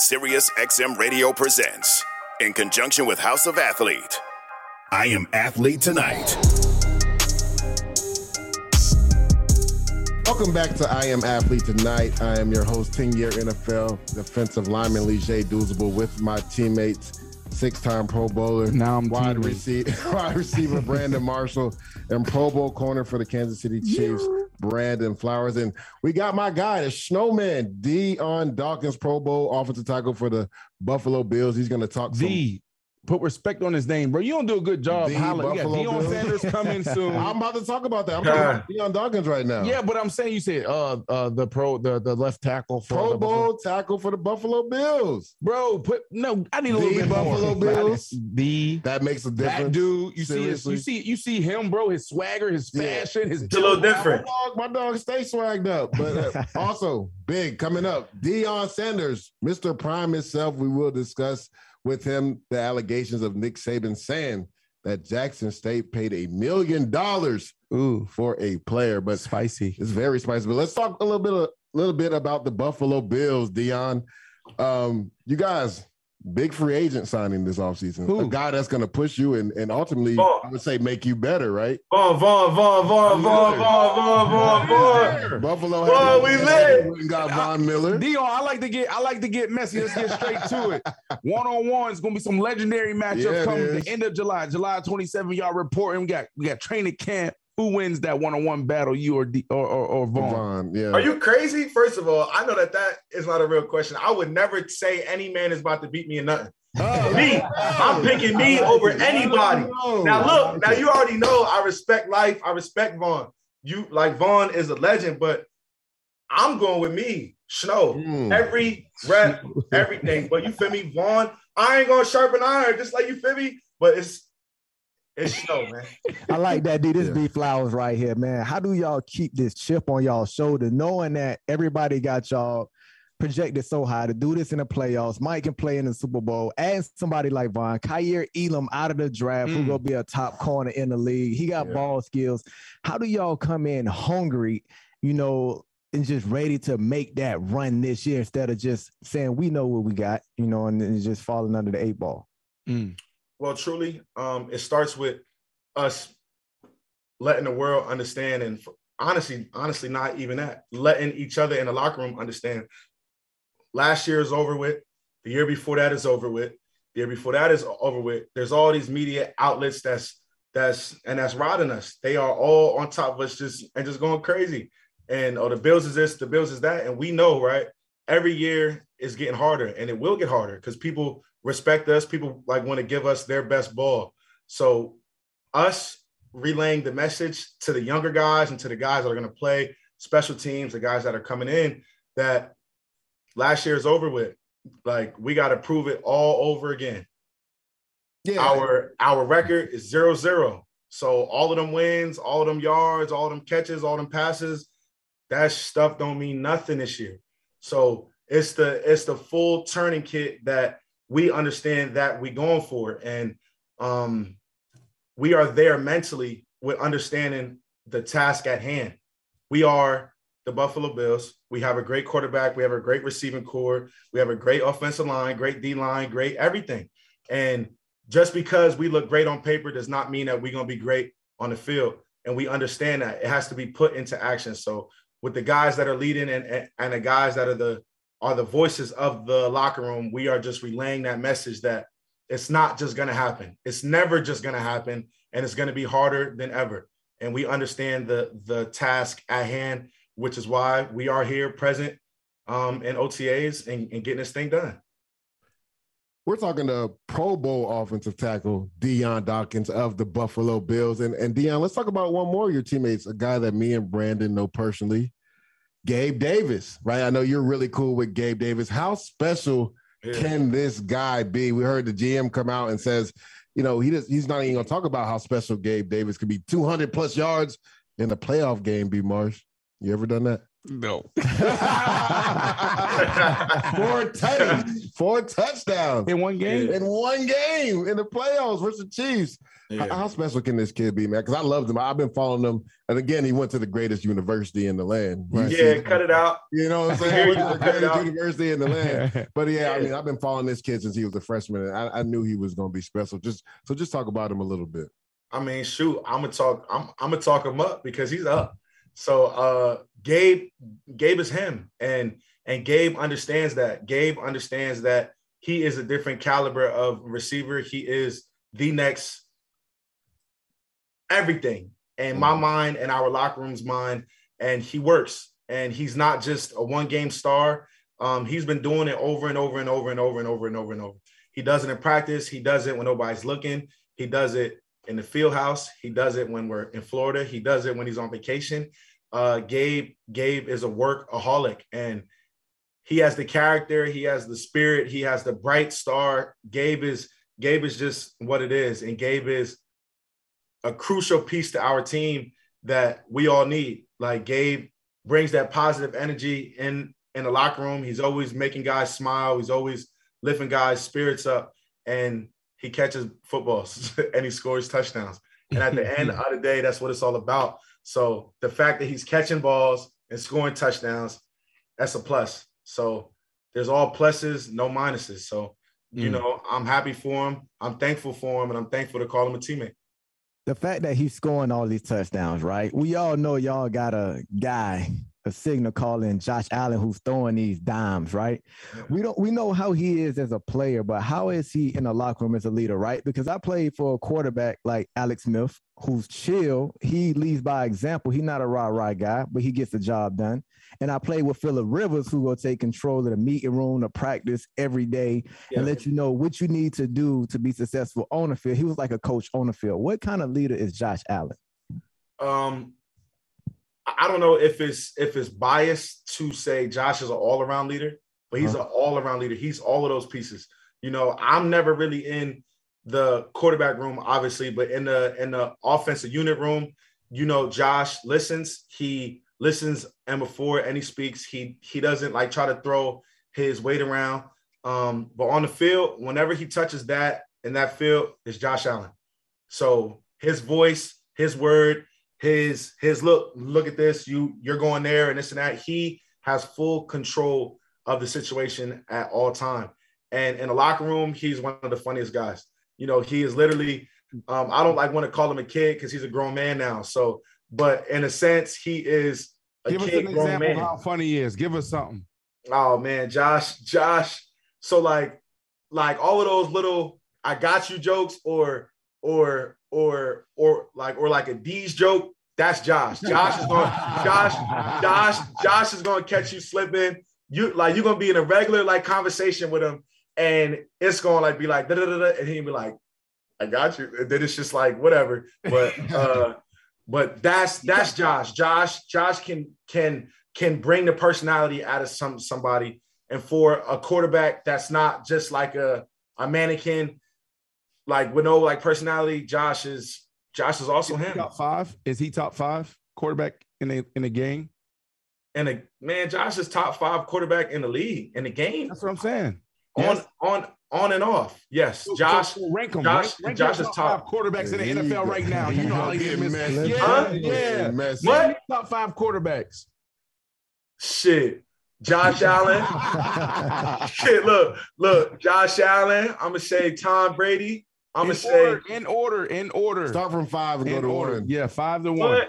Sirius XM Radio presents, in conjunction with House of Athlete, I Am Athlete Tonight. Welcome back to I Am Athlete Tonight. I am your host, 10 year NFL defensive lineman Leger Douzable with my teammates, six time Pro Bowler, Now I'm wide, teammate. receiver, wide receiver Brandon Marshall, and Pro Bowl corner for the Kansas City Chiefs, Brandon Flowers. And we got my guy, the snowman, Dion Dawkins, Pro Bowl offensive tackle for the Buffalo Bills. He's going to talk some The put respect on his name, bro. You don't do a good job. The Holla. You got Buffalo Deion Bills. Sanders coming soon. I'm about to talk about that. I'm talking about Dion Dawkins right now. yeah, but I'm saying you said uh uh the pro the the left tackle for Pro the Bowl tackle for the Buffalo Bills. bro. Put no, I need a The little bit Buffalo more. Bills. The That makes a difference. that dude, you see his, you see you see him, bro. His swagger, his Yeah. fashion, his It's a little different. My dog, my dog stay swagged up. But uh, also, big coming up, Deion Sanders, Mr. Prime himself. We will discuss with him the allegations of Nick Saban saying that Jackson State paid a million dollars for a player. But spicy. it's very spicy. But let's talk a little bit, a little bit about the Buffalo Bills, Dion. Um, you guys, big free agent signing this offseason. Who? A guy that's going to push you and, and ultimately, Von. I would say, make you better, right? Von, Von, Von, Von, Von, Von, Von, Von, Von. Buffalo. Von, we lit. We got Von Miller. Dion, I like to get I like to get messy. Let's get straight to it. One on one is gonna be some legendary matchup Yeah, coming is. the end of July, July 27. Y'all reporting. We got we got training camp. Who wins that one on one battle? You or D, or or, or Vaughn? Von, yeah. Are you crazy? First of all, I know that that is not a real question. I would never say any man is about to beat me in nothing. Oh, Me, I'm picking me over anybody. Oh, Now look, now you already know I respect life. I respect Von. You like Von is a legend, but I'm going with me, Snow. Mm. Every rep, everything. But you feel me, Von? I ain't gonna sharpen iron, just like you feel me. But it's it's Snow, man. I like that, dude. This Yeah. B Flowers right here, man. How do y'all keep this chip on y'all shoulder, knowing that everybody got y'all projected so high to do this in the playoffs? Mike can play in the Super Bowl, and somebody like Von Kaiir Elam out of the draft, who Mm. gonna be a top corner in the league. He got Yeah. ball skills. How do y'all come in hungry, you know, and just ready to make that run this year instead of just saying we know what we got, you know, and then just falling under the eight ball? Mm. Well, truly, um, it starts with us letting the world understand, and honestly, honestly, not even that, letting each other in the locker room understand. Last year is over with. The year before that is over with. The year before that is over with. There's all these media outlets that's that's and that's riding us. They are all on top of us, just and just going crazy. And oh, the Bills is this, the Bills is that, and we know, right? Every year is getting harder, and it will get harder because people respect us. People like want to give us their best ball. So us relaying the message to the younger guys and to the guys that are going to play special teams, the guys that are coming in, that last year is over with. Like we got to prove it all over again. yeah. Our our record is zero zero. So all of them wins, all of them yards, all of them catches, all them passes, that stuff don't mean nothing this year. So it's the it's the full turning kit that we understand that we're going for, it. and um, we are there mentally with understanding the task at hand. We are the Buffalo Bills. We have a great quarterback. We have a great receiving corps. We have a great offensive line, great D line, great everything. And just because we look great on paper does not mean that we're going to be great on the field. And we understand that it has to be put into action. So with the guys that are leading and, and, and the guys that are the are the voices of the locker room. We are just relaying that message that it's not just going to happen. It's never just going to happen, and it's going to be harder than ever. And we understand the the task at hand, which is why we are here present um, in OTAs and, and getting this thing done. We're talking to Pro Bowl offensive tackle Dion Dawkins of the Buffalo Bills. And, and Dion, let's talk about one more of your teammates, a guy that me and Brandon know personally, Gabe Davis, right? I know you're really cool with Gabe Davis. How special yeah. can this guy be? We heard the GM come out and says, you know, he does, he's not even going to talk about how special Gabe Davis could be. 200 plus yards in a playoff game, B. Marsh. You ever done that? No. four, t- four touchdowns in one game. In one game in the playoffs versus the Chiefs. Yeah. How, how, special can this kid be, man? Because I loved him. I've been following him, and again, he went to the greatest university in the land. Right? Yeah, cut it out. You know what I'm saying? the greatest university in the land. But yeah, I mean, I've been following this kid since he was a freshman, and I, I knew he was going to be special. Just so, just talk about him a little bit. I mean, shoot, I'm gonna talk. I'm, I'm gonna talk him up because he's up. So uh, Gabe, Gabe is him, and and Gabe understands that. Gabe understands that he is a different caliber of receiver. He is the next everything in my mm-hmm. mind and our locker room's mind, and he works. And he's not just a one game star. Um, he's been doing it over and over and over and over and over and over and over. He does it in practice. He does it when nobody's looking. He does it in the field house. He does it when we're in Florida. He does it when he's on vacation uh, Gabe Gabe is a workaholic and he has the character, he has the spirit, he has the bright star. Gabe is Gabe is just what it is, and Gabe is a crucial piece to our team that we all need. Like Gabe brings that positive energy in in the locker room. He's always making guys smile. He's always lifting guys' spirits up, and he catches footballs and he scores touchdowns. And at the end of the day, that's what it's all about. So the fact that he's catching balls and scoring touchdowns, that's a plus. So there's all pluses, no minuses. So, you mm. know, I'm happy for him. I'm thankful for him, and I'm thankful to call him a teammate. The fact that he's scoring all these touchdowns, right? We all know y'all got a guy a signal calling Josh Allen who's throwing these dimes, right? We don't we know how he is as a player, but how is he in the locker room as a leader, right? Because I played for a quarterback like Alex Smith, who's chill. He leads by example. He's not a rah rah guy, but he gets the job done. And I played with Philip Rivers, who will take control of the meeting room, the practice every day, yeah. and let you know what you need to do to be successful on the field. He was like a coach on the field. What kind of leader is Josh Allen? Um, I don't know if it's if it's biased to say Josh is an all around leader, but he's uh-huh. an all around leader. He's all of those pieces. You know, I'm never really in the quarterback room, obviously, but in the in the offensive unit room, you know, Josh listens. He listens, and before and he speaks, he he doesn't like try to throw his weight around. Um, but on the field, whenever he touches that in that field, is Josh Allen. So his voice, his word, his his look look at this you you're going there and this and that he has full control of the situation at all time and in the locker room he's one of the funniest guys you know he is literally um, i don't like want to call him a kid because he's a grown man now so but in a sense he is a give kid, us an example man. how funny he is give us something oh man josh josh so like like all of those little i got you jokes or or or or like or like a D's joke, that's Josh. Josh is going Josh Josh Josh is going to catch you slipping. You like you're going to be in a regular like conversation with him and it's going to like be like da da da and he'd be like I got you. And then it's just like whatever. But uh but that's that's Josh. Josh Josh can can can bring the personality out of some somebody and for a quarterback that's not just like a a mannequin like with no like personality, Josh is Josh is also is him. Top five? Is he top five quarterback in a in a game? And a man, Josh is top five quarterback in the league in the game. That's what I'm saying. On yes. on on and off. Yes, so, Josh. So rank him. Josh, rank, rank Josh is top quarterbacks in the NFL right now. You know how he get messy. Yeah, huh? yeah. Messy. What? Top five quarterbacks. Shit. Josh Allen. Shit, look, look, Josh Allen. I'm gonna say Tom Brady. I'm gonna say in order, in order. Start from five and in go to order. one. Yeah, five to one.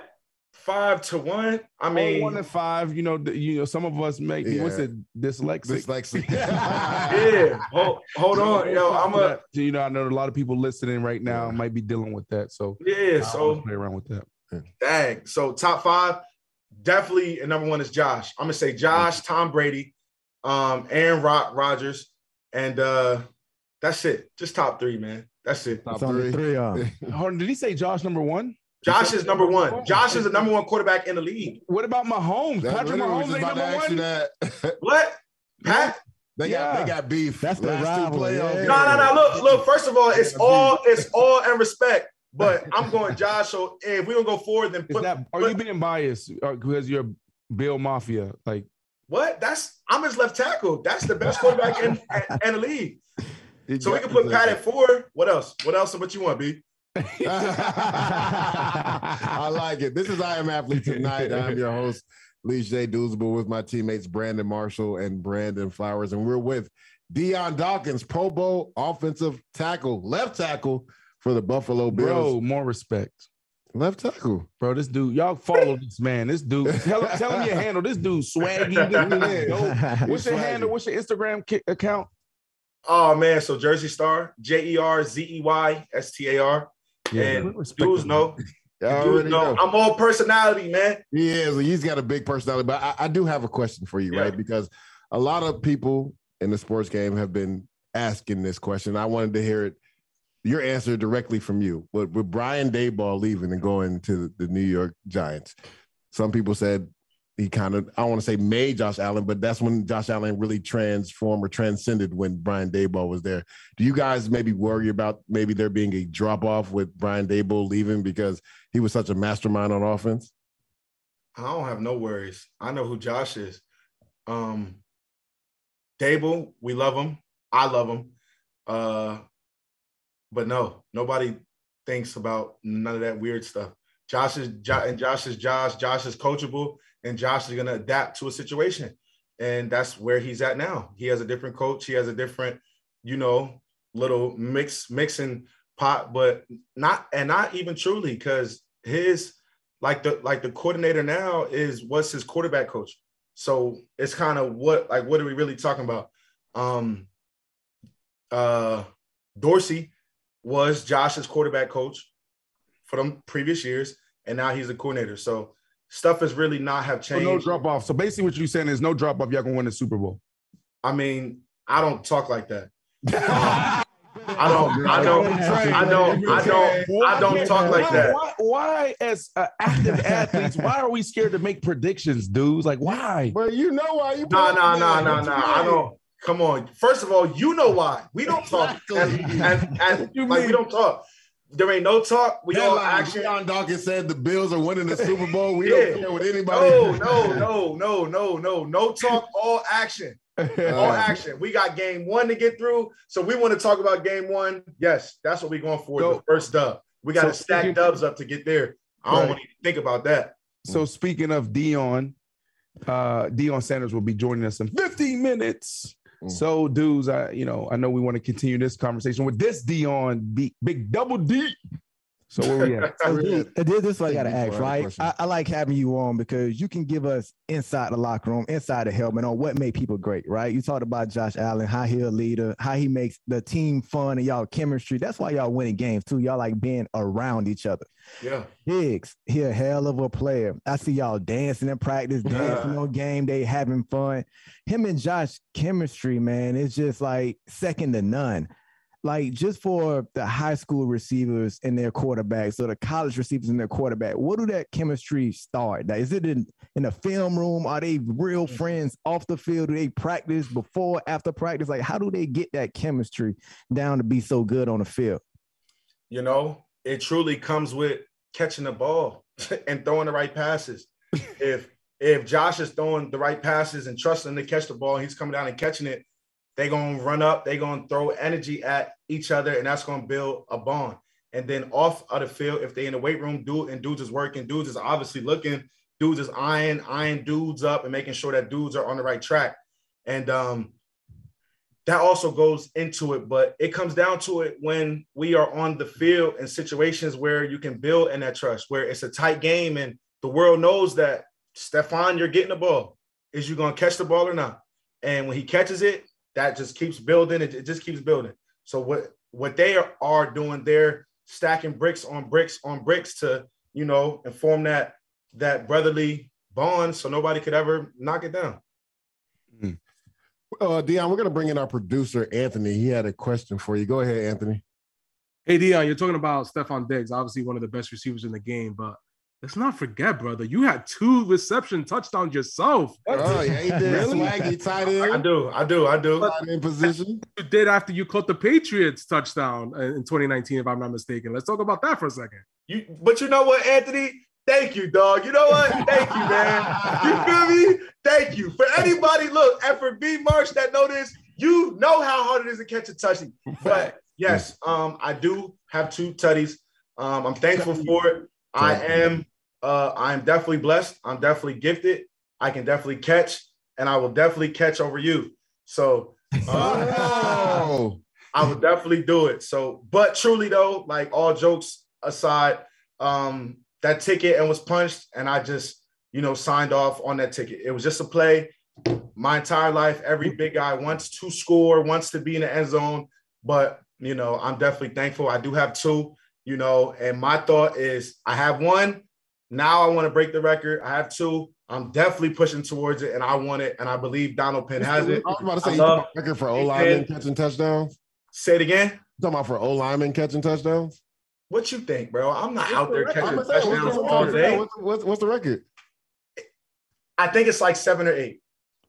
Five to one. I mean, one and five. You know, you know, some of us make yeah. what's it dyslexic. Dyslexic. yeah. Hold, hold on, yo. I'm a. You know, I know a lot of people listening right now yeah. might be dealing with that. So yeah. So play around with that. Dang. So top five, definitely. And number one is Josh. I'm gonna say Josh, Tom Brady, um, Aaron Rock Rodgers, and uh that's it. Just top three, man. That's it. Top three. three uh. Hold on, did he say Josh number one? Josh is number one. Josh is the number one quarterback in the league. What about Mahomes? That Patrick Mahomes ain't number one. That. what? Pat? They got yeah. they got beef. That's the last two playoffs. No, no, no. Look, look. First of all, it's all it's all in respect. But I'm going Josh. So if we're gonna go forward, then put, that, are put, you being biased uh, because you're Bill Mafia? Like what? That's I'm his left tackle. That's the best quarterback in, in the league. So we can put Pat at four. What else? What else? What you want, B? I like it. This is I Am Athlete Tonight. I'm your host, Leger Douzable, with my teammates Brandon Marshall and Brandon Flowers. And we're with Dion Dawkins, Pro Bowl offensive tackle, left tackle for the Buffalo Bills. Bro, more respect. Left tackle. Bro, this dude, y'all follow this man. This dude, tell, tell him your handle. This dude swaggy. This What's your handle? What's your Instagram account? Oh man, so Jersey Star, J E R Z E Y S T A R. Yeah, and dudes know. Dudes know. I'm all personality, man. He is. He's got a big personality. But I, I do have a question for you, yeah. right? Because a lot of people in the sports game have been asking this question. I wanted to hear it, your answer directly from you. But with Brian Daboll leaving and going to the New York Giants, some people said he kind of I want to say made Josh Allen, but that's when Josh Allen really transformed or transcended when Brian Daboll was there. Do you guys maybe worry about maybe there being a drop off with Brian Daboll leaving because he was such a mastermind on offense? I don't have no worries. I know who Josh is. Um Daboll, we love him. I love him. Uh but no, nobody thinks about none of that weird stuff. Josh is Josh and Josh is Josh. Josh is coachable and Josh is going to adapt to a situation. And that's where he's at now. He has a different coach. He has a different, you know, little mix mixing pot, but not and not even truly because his like the like the coordinator now is what's his quarterback coach. So it's kind of what like what are we really talking about? Um uh Dorsey was Josh's quarterback coach for them previous years, and now he's the coordinator. So stuff is really not have changed. So no drop off. So basically, what you're saying is no drop off. Y'all gonna win the Super Bowl. I mean, I don't talk like that. I don't, I don't, I don't, I don't, I don't talk like that. Why, why as uh, active athletes, why are we scared to make predictions, dudes? Like, why? But you know why you. No, no, no, no, no. I don't. Come on. First of all, you know why we don't talk, and, and, and like we don't talk. There ain't no talk. We all action. Dion Dawkins said the Bills are winning the Super Bowl. We yeah. don't care what anybody. No, no, no, no, no, no, no talk. All action. all action. We got game one to get through, so we want to talk about game one. Yes, that's what we're going for. So, the first dub. We got to so stack dubs up to get there. I don't right. want to think about that. So speaking of Dion, uh, Deion Sanders will be joining us in 15 minutes. Mm. So, dudes, I you know I know we want to continue this conversation with this Dion big, big double D. So where we at? so this, this is what I gotta ask, right? I, I, like having you on because you can give us inside the locker room, inside the helmet on what made people great, right? You talked about Josh Allen, how he a leader, how he makes the team fun and y'all chemistry. That's why y'all winning games too. Y'all like being around each other. Yeah. Higgs, he a hell of a player. I see y'all dancing in practice, dancing on game day, having fun. Him and Josh chemistry, man, it's just like second to none like just for the high school receivers and their quarterbacks or the college receivers and their quarterback, what do that chemistry start? Now, is it in, in a film room? Are they real mm-hmm. friends off the field? Do they practice before, after practice? Like, how do they get that chemistry down to be so good on the field? You know, it truly comes with catching the ball and throwing the right passes. if if Josh is throwing the right passes and trusting to catch the ball, he's coming down and catching it they're gonna run up, they're gonna throw energy at each other, and that's gonna build a bond. And then off of the field, if they in the weight room, dude and dudes is working, dudes is obviously looking, dudes is eyeing, eyeing dudes up and making sure that dudes are on the right track. And um, that also goes into it, but it comes down to it when we are on the field in situations where you can build in that trust, where it's a tight game and the world knows that Stefon, you're getting the ball. Is you gonna catch the ball or not? And when he catches it, that just keeps building. It, it just keeps building. So what what they are, are doing, they're stacking bricks on bricks on bricks to you know inform that that brotherly bond, so nobody could ever knock it down. Uh, Dion, we're gonna bring in our producer Anthony. He had a question for you. Go ahead, Anthony. Hey Dion, you're talking about Stefon Diggs, obviously one of the best receivers in the game, but let's not forget, brother, you had two reception touchdowns yourself. Oh yeah, he did. Really? Swaggy tight end. I do, I do, I do. Tight end position. You did after you caught the Patriots touchdown in 2019, if I'm not mistaken. Let's talk about that for a second. You, but you know what, Anthony? Thank you, dog. You know what? Thank you, man. You feel me? Thank you. For anybody, look, and for B Marsh that know this, you know how hard it is to catch a touchdown. But yes, um, I do have two tutties. Um, I'm thankful for it. I am uh I'm definitely blessed. I'm definitely gifted. I can definitely catch, and I will definitely catch over you. So uh, Oh, I would definitely do it. So, but truly though, like all jokes aside, um, that ticket and was punched, and I just, you know, signed off on that ticket. It was just a play. My entire life, every big guy wants to score, wants to be in the end zone. But you know, I'm definitely thankful. I do have two, you know, and my thought is I have one. Now I want to break the record. I have two. I'm definitely pushing towards it, and I want it, and I believe Donald Penn has it. I was about to say I you love- talking about record for O linemen catching touchdowns. Say it again. You talking about for O linemen catching touchdowns? What you think, bro? I'm not out there I'm catching gonna say, what's the touchdowns all day. What's, what's, what's the record? I think it's like seven or eight.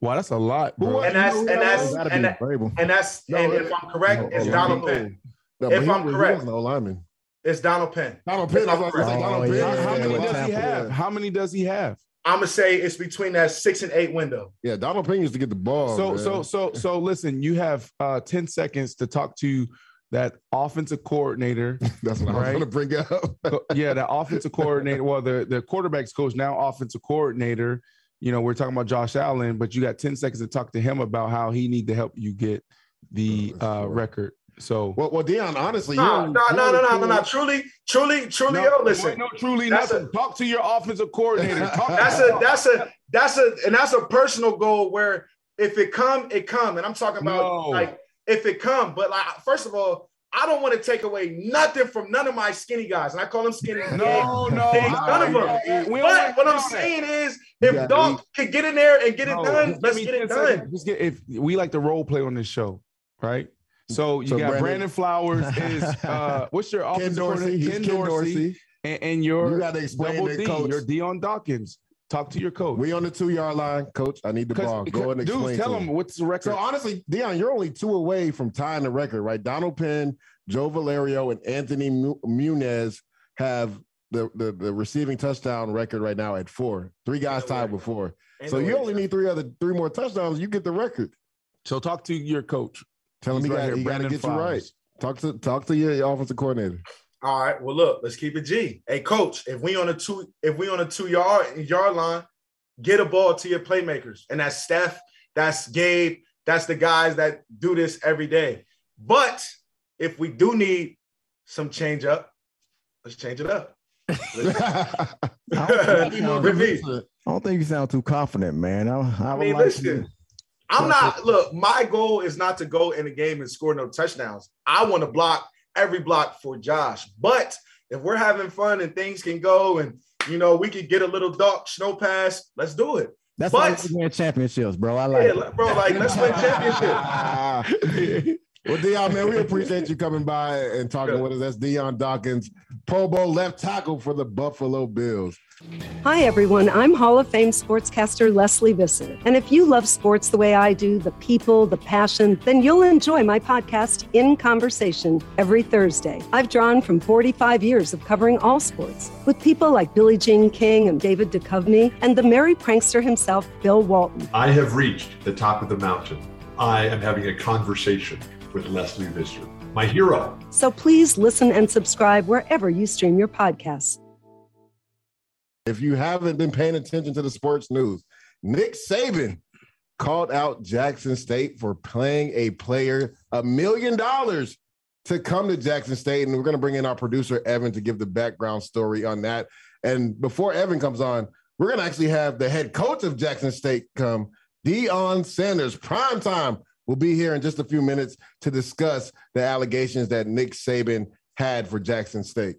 Wow, that's a lot, bro. And that's and that's and, be that, Vrabel. and that's No, and if I'm correct, No, it's O Donald. Penn. No, If he I'm correct. wasn't lineman. It's Donald Penn. Donald Penn. I was about to Oh, Donald yeah, Penn. How many does he Tampa. have? How many does he have? I'm gonna say it's between that six and eight window. Yeah, Donald Penn used to get the ball. so man. so so so listen, you have uh 10 seconds to talk to that offensive coordinator. that's what I was going to bring up. Yeah, that offensive coordinator. Well, the the quarterbacks coach now offensive coordinator. You know, we're talking about Josh Allen, but you got 10 seconds to talk to him about how he need to help you get the Oh, uh record. So well, well, Dion, honestly, No, no, no, no, no, no, no. Truly, truly, truly. no, yo, listen, no, truly That's nothing. Talk to your offensive coordinator. Talk that's a that's a that's a and that's a personal goal where if it come, it come. And I'm talking about No. like if it come, but like first of all, I don't want to take away nothing from none of my skinny guys, and I call them skinny. no, no, Hey, none of them. I- But what I'm saying is, if gotta Dog can get in there and get it done, let's get it done. seconds. Just get if we like to role play on this show, right? So you So got Brandon- Brandon, Flowers is uh what's your Ken offensive Dorsey. coordinator? He's Ken, Ken Dorsey, Dorsey. And, and your You got to explain double to D, coach. your Dion Dawkins. Talk to your coach. We on the two yard line, coach. I need the ball. Go and explain. dude, tell him him. what's the record. So honestly, Dion, you're only two away from tying the record, right? Donald Penn, Joe Valerio, and Anthony Mu- Munoz have the, the the receiving touchdown record right now at four. Three guys tied with four. Ain't So you way. only need three other three more touchdowns. You get the record. so talk to your coach. Tell him He's he right got here, he got to Brandon get you right. Talk to talk to your offensive coordinator. All right. Well, look, let's keep it G. Hey, coach, if we on a two, if we on a two yard yard line, get a ball to your playmakers, and that's Steph, that's Gabe, that's the guys that do this every day. But if we do need some change up, let's change it up. Repeat. I don't think you sound too confident, man. I, I, I mean, like listen, to- I'm not. Look, my goal is not to go in the game and score no touchdowns. I want to block every block for Josh. But if we're having fun and things can go, and you know we could get a little dark snow pass, let's do it. That's but- why we win championships, bro. I like Yeah, it. bro, like let's win championships. well, Dion, man, we appreciate you coming by and talking Yeah. with us. That's Dion Dawkins, Pro Bowl left tackle for the Buffalo Bills. Hi, everyone. I'm Hall of Fame sportscaster Lesley Visser. And if you love sports the way I do, the people, the passion, then you'll enjoy my podcast, In Conversation, every Thursday. I've drawn from 45 years of covering all sports with people like Billie Jean King and David Duchovny and the merry prankster himself, Bill Walton. I have reached the top of the mountain. I am having a conversation with Lesley Visser, my hero. So please listen and subscribe wherever you stream your podcasts. If you haven't been paying attention to the sports news, Nick Saban called out Jackson State for paying a player a million dollars to come to Jackson State. And we're going to bring in our producer, Evan, to give the background story on that. And before Evan comes on, we're going to actually have the head coach of Jackson State come, Deion Sanders. Prime time will be here in just a few minutes to discuss the allegations that Nick Saban had for Jackson State.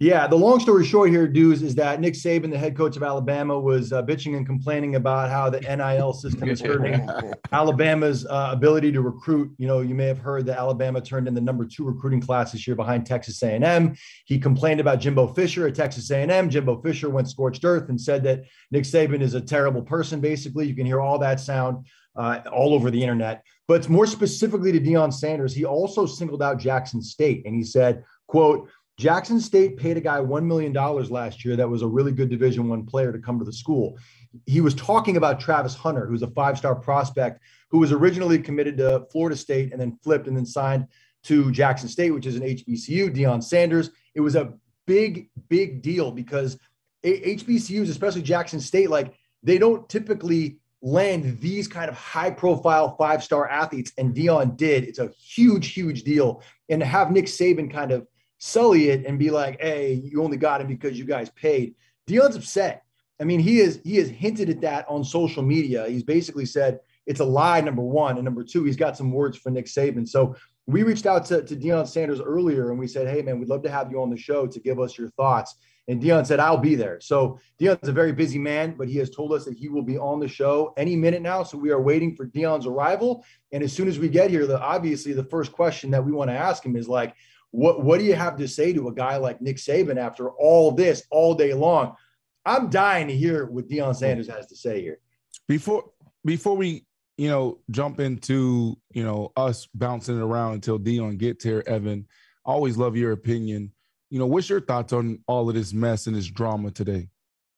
Yeah, the long story short here, dudes, is that Nick Saban, the head coach of Alabama, was uh, bitching and complaining about how the NIL system is hurting Alabama's uh, ability to recruit. You know, you may have heard that Alabama turned in the number two recruiting class this year behind Texas A&M. He complained about Jimbo Fisher at Texas A&M. Jimbo Fisher went scorched earth and said that Nick Saban is a terrible person. Basically, you can hear all that sound uh, all over the internet. But more specifically to Deion Sanders, he also singled out Jackson State and he said, "quote." Jackson State paid a guy $1 million last year that was a really good Division One player to come to the school. He was talking about Travis Hunter, who's a five star prospect who was originally committed to Florida State and then flipped and then signed to Jackson State, which is an HBCU, Deion Sanders. It was a big, big deal because HBCUs, especially Jackson State, like they don't typically land these kind of high profile five star athletes. And Deion did. It's a huge, huge deal. And to have Nick Saban kind of sully it and be like, "Hey, you only got him because you guys paid." Deion's upset. I mean, he is he has hinted at that on social media. He's basically said it's a lie. Number one, and number two, he's got some words for Nick Saban. So we reached out to, to Deion Sanders earlier and we said, "Hey, man, we'd love to have you on the show to give us your thoughts." And Deion said, "I'll be there." So Deion's a very busy man, but he has told us that he will be on the show any minute now. So we are waiting for Deion's arrival. And as soon as we get here, the obviously the first question that we want to ask him is like, what what do you have to say to a guy like Nick Saban after all this all day long? I'm dying to hear what Deion Sanders has to say here. Before before we you know jump into you know us bouncing around until Deion gets here, Evan. Always love your opinion. You know, what's your thoughts on all of this mess and this drama today?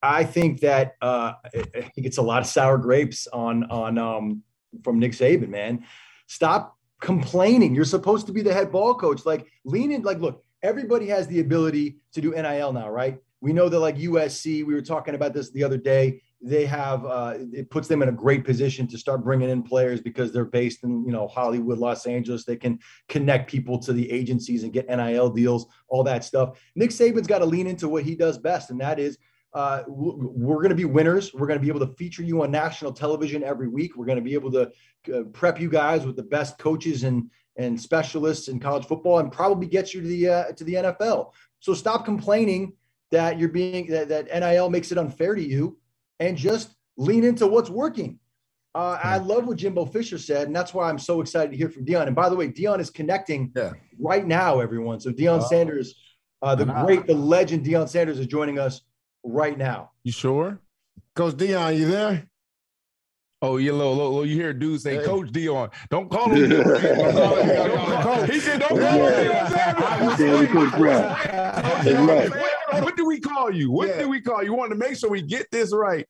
I think that uh, I think it's a lot of sour grapes on on um, from Nick Saban, man. Stop complaining. You're supposed to be the head ball coach. Like lean in, like, look, everybody has the ability to do NIL now, right? We know that like USC, we were talking about this the other day. They have uh, it puts them in a great position to start bringing in players because they're based in you know Hollywood, Los Angeles. They can connect people to the agencies and get NIL deals, all that stuff. Nick Saban's got to lean into what he does best, and that is uh, we're going to be winners. We're going to be able to feature you on national television every week. We're going to be able to uh, prep you guys with the best coaches and and specialists in college football, and probably get you to the uh, to the NFL. So stop complaining that you're being that, that NIL makes it unfair to you, and just lean into what's working. Uh, I love what Jimbo Fisher said, and that's why I'm so excited to hear from Deion. And by the way, Deion is connecting yeah. right now, everyone. So Deion Sanders, uh, the great, the legend Deion Sanders is joining us right now. You sure? Coach Deion, you there? Oh, yeah, little, little, you hear dudes say, hey. Coach Deion. Don't call him. he said, don't call him Deion. What do we call you? What yeah. do we call you? We want to make sure we get this right.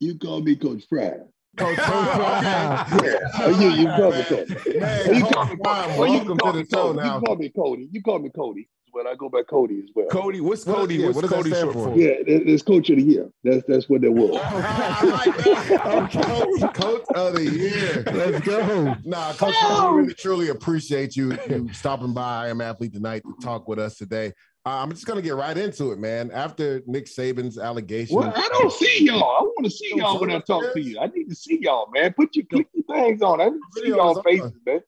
You call me Coach Fry. Coach Fry. yeah. Oh, you, you call me Cody. Man, you call me, welcome to the show now. You call me Cody. You call me Cody well. I go by Cody as well. Cody, what's Cody? Yeah, what's what Cody short for? Yeah, it's Coach of the Year. That's that's what that was. coach, coach of the Year. Let's go. Nah, Coach, we really truly appreciate you, you stopping by I am athlete tonight to talk with us today. Uh, I'm just gonna get right into it, man. After Nick Saban's allegation, well, I don't see y'all. I want to see y'all when I talk to you. I need to see y'all, man. Put your click your things on. I need to see y'all faces, man.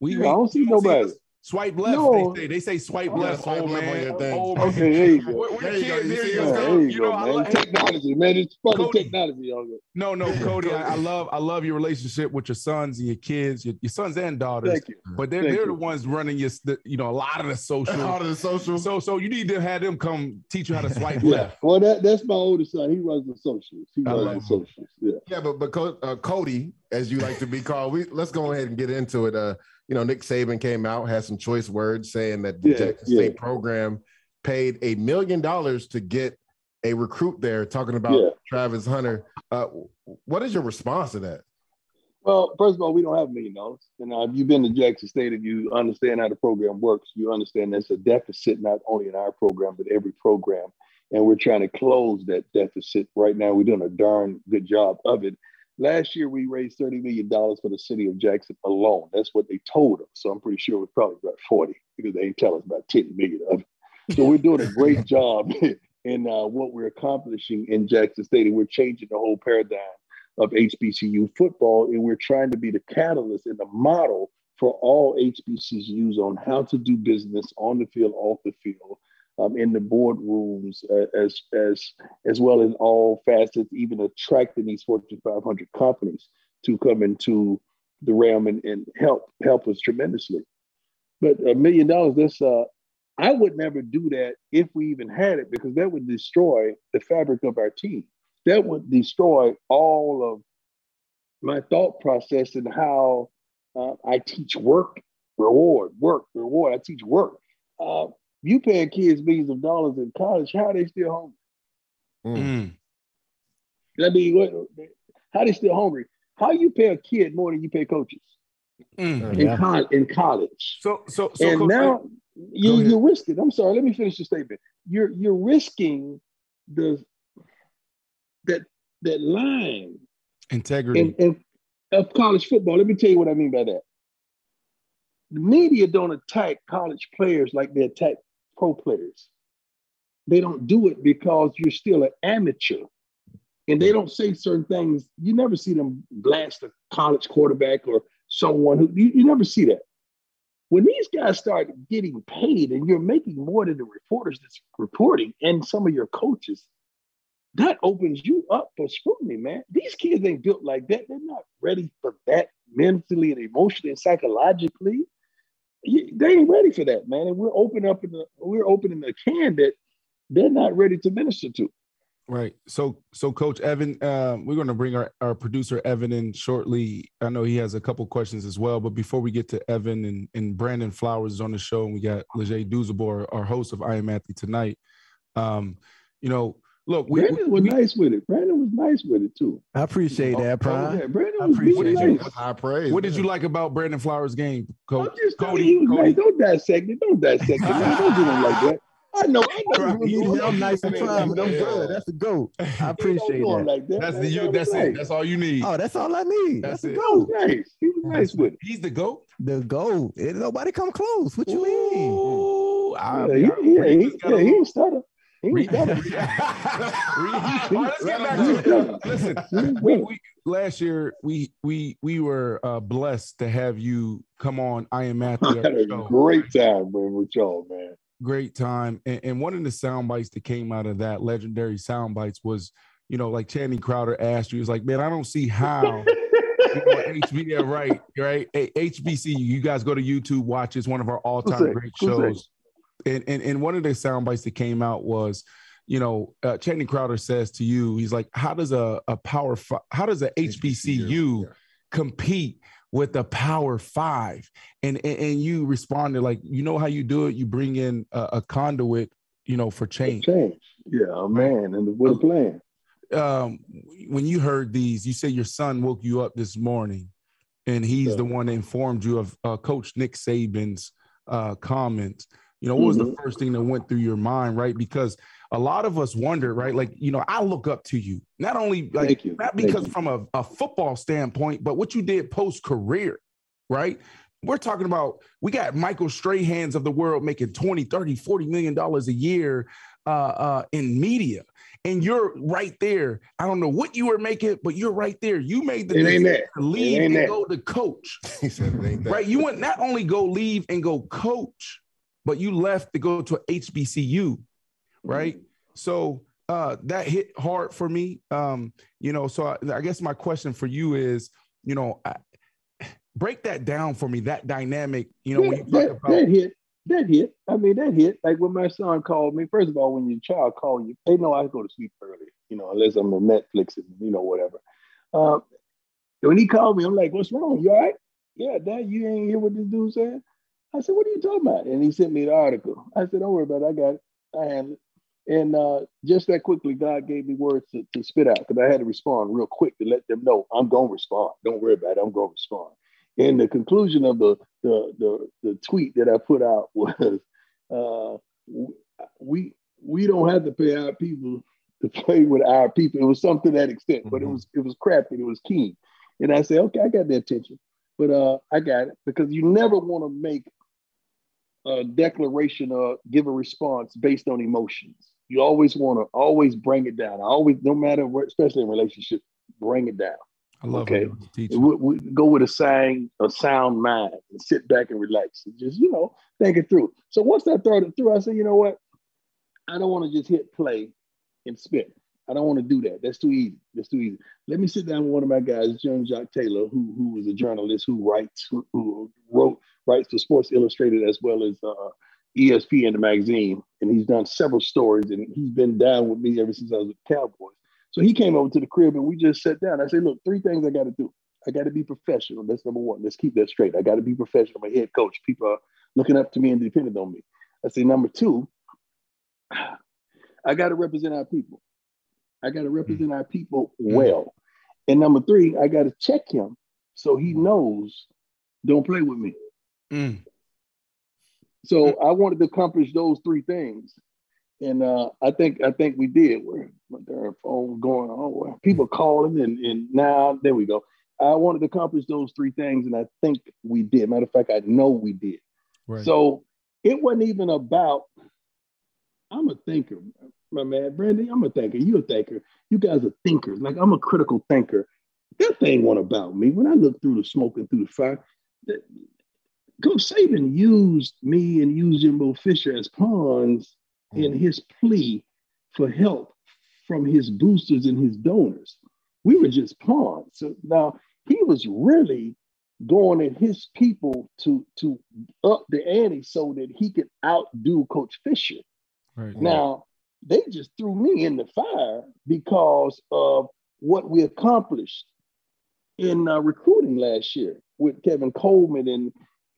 We, we, I don't see nobody. Swipe left. No. They say they say swipe oh, left. Swipe left man. on your Oh, okay, there you go. there you go. There you go. you go, know, man. technology, man. It's probably Cody. technology. No, no, Cody. I, I, love I love your relationship with your sons and your kids, your, your sons and daughters. Thank you. But they're Thank they're you. the ones running your you know a lot of the social. a lot of the social. So so you need to have them come teach you how to swipe yeah. left. Well, that that's my oldest son. He runs the socials. He runs the socials. Yeah. Yeah, but but uh, Cody, as you like to be called, we let's go ahead and get into it. Uh, you know, Nick Saban came out, had some choice words saying that the yeah, Jackson yeah. State program paid a million dollars to get a recruit there, talking about yeah. Travis Hunter. Uh, what is your response to that? Well, first of all, we don't have a million dollars. And uh, if you've been to Jackson State and you understand how the program works, you understand there's a deficit not only in our program, but every program. And we're trying to close that deficit right now. We're doing a darn good job of it. Last year, we raised $30 million for the city of Jackson alone. That's what they told us. So I'm pretty sure it was probably about 40 because they ain't tell us about 10 million of it. So we're doing a great job in uh, what we're accomplishing in Jackson State. And we're changing the whole paradigm of HBCU football. And we're trying to be the catalyst and the model for all HBCUs on how to do business on the field, off the field, um, in the boardrooms, uh, as as as well as all facets, even attracting these Fortune 500 companies to come into the realm and, and help help us tremendously. But a million dollars, that's uh, I would never do that if we even had it because that would destroy the fabric of our team. That would destroy all of my thought process and how uh, I teach work, reward, work, reward. I teach work. Uh, you paying kids millions of dollars in college, how are they still hungry? Mm. I mean, what, how are they still hungry? How you pay a kid more than you pay coaches mm. in, yeah. co- in college? So, so, so and now you you risk it. I'm sorry. Let me finish the statement. You're you're risking the that that line integrity in, in, of college football. Let me tell you what I mean by that. The media don't attack college players like they attack pro players. They don't do it because you're still an amateur. And they don't say certain things. You never see them blast a college quarterback or someone who you, you never see that. When these guys start getting paid and you're making more than the reporters that's reporting and some of your coaches, that opens you up for scrutiny, man. These kids ain't built like that. They're not ready for that mentally and emotionally and psychologically. They ain't ready for that, man. And we're opening up in the we're opening a can that they're not ready to minister to. Right. So, so Coach Evan, uh, we're going to bring our, our producer Evan in shortly. I know he has a couple questions as well, but before we get to Evan and, and Brandon Flowers is on the show, and we got Leger Douzable, our host of I Am Athlete tonight. Um, you know, look, we, Brandon was we, nice with it. Brandon was nice with it too. I appreciate oh, that, oh, Prime. Yeah, Brandon was really nice. High praise. What did you like about Brandon Flowers' game, Coach? I'm just Cody, he was Cody. Nice. Don't dissect it. Don't dissect it. Don't do him like that. I know. I know. I'm nice and trying, but I'm good. That's a goat. I appreciate that. Like that. That's the you. That's it. That's all you need. Oh, that's all I need. That's, that's it. Goat. Nice. He was nice with it. He's the goat. The goat. Ain't nobody come close. What you mean? Ooh, yeah, he, yeah, he, yeah, he ain't let's get back to it. Listen, we, we, last year we we we were uh, blessed to have you come on. I am Matthew. I had a great time man, with y'all, man great time. And, and, one of the sound bites that came out of that legendary sound bites was, you know, like Channing Crowder asked you, he's like, man, I don't see how. you know, HB, yeah, right, right. HBC, you guys go to YouTube, watch. It's one of our all-time great shows. And, and and one of the sound bites that came out was, you know, uh, Channing Crowder says to you, he's like, how does a a power, how does a HBCU yeah. compete with the power five? And, and, and you responded like you know how you do it? You bring in a, a conduit you know for change. change. Yeah man and with a plan. Um, when you heard these you said your son woke you up this morning and he's yeah. the one that informed you of uh, coach nick saban's uh, comments you know what was mm-hmm. the first thing that went through your mind right because a lot of us wonder, right? Like, you know, I look up to you, not only like not because from a, a football standpoint, but what you did post career, right? We're talking about we got Michael Strahans of the world making 20, 30, 40 million dollars a year uh, uh, in media. And you're right there. I don't know what you were making, but you're right there. You made the decision to leave and that. go to coach. he said Right. You went not only go leave and go coach, but you left to go to HBCU right? Mm-hmm. So uh, that hit hard for me. Um, you know, so I, I, guess my question for you is, you know, I, break that down for me. That dynamic, you know, when you that, about- that hit, that hit. I mean, that hit. Like when my son called me. First of all, when your child call you, they know I go to sleep early. You know, unless I'm on Netflix and you know whatever. Uh, when he called me, I'm like, "What's wrong? You all right?" Yeah, Dad, you ain't hear what this dude said. I said, "What are you talking about?" And he sent me the article. I said, "Don't worry about it. I got it. I handle it." And uh, just that quickly, God gave me words to, to spit out because I had to respond real quick to let them know I'm going to respond. Don't worry about it. I'm going to respond. And the conclusion of the, the, the, the tweet that I put out was uh, we, we don't have to pay our people to play with our people. It was something to that extent, but mm-hmm. it was it was crafty. It was keen. And I said, okay, I got the attention, but uh, I got it because you never want to make a declaration or give a response based on emotions You always want to always bring it down. I always, no matter what, especially in relationships, bring it down. I love okay. it. We, we go with a sound, a sound mind and sit back and relax and just, you know, think it through. So once I thought it through, I said, you know what? I don't want to just hit play and spit. I don't want to do that. That's too easy. That's too easy. Let me sit down with one of my guys, Jean-Jacques Taylor, who who is a journalist who writes, who, who wrote, writes for Sports Illustrated as well as uh, ESPN the magazine, and he's done several stories, and he's been down with me ever since I was with the Cowboys. So he came over to the crib, and we just sat down. I said, "Look, three things I got to do. I got to be professional. That's number one. Let's keep that straight. I got to be professional. I'm a head coach. People are looking up to me and dependent on me. I say number two, I got to represent our people. I got to represent our people well. And number three, I got to check him so he knows don't play with me. Mm. So I wanted to accomplish those three things. And uh, I think I think we did. Where my darn phone going on? Where people calling and, and now there we go. I wanted to accomplish those three things, and I think we did. Matter of fact, I know we did. Right. So it wasn't even about. I'm a thinker, my man, Brandy. I'm a thinker. You a thinker. You guys are thinkers. Like I'm a critical thinker. That thing wasn't about me. When I look through the smoke and through the fire, Coach Saban used me and used Jimbo Fisher as pawns in his plea for help from his boosters and his donors. We were just pawns. So now he was really going at his people to to up the ante so that he could outdo Coach Fisher. Right. Now they just threw me in the fire because of what we accomplished in uh, recruiting last year with Kevin Coleman and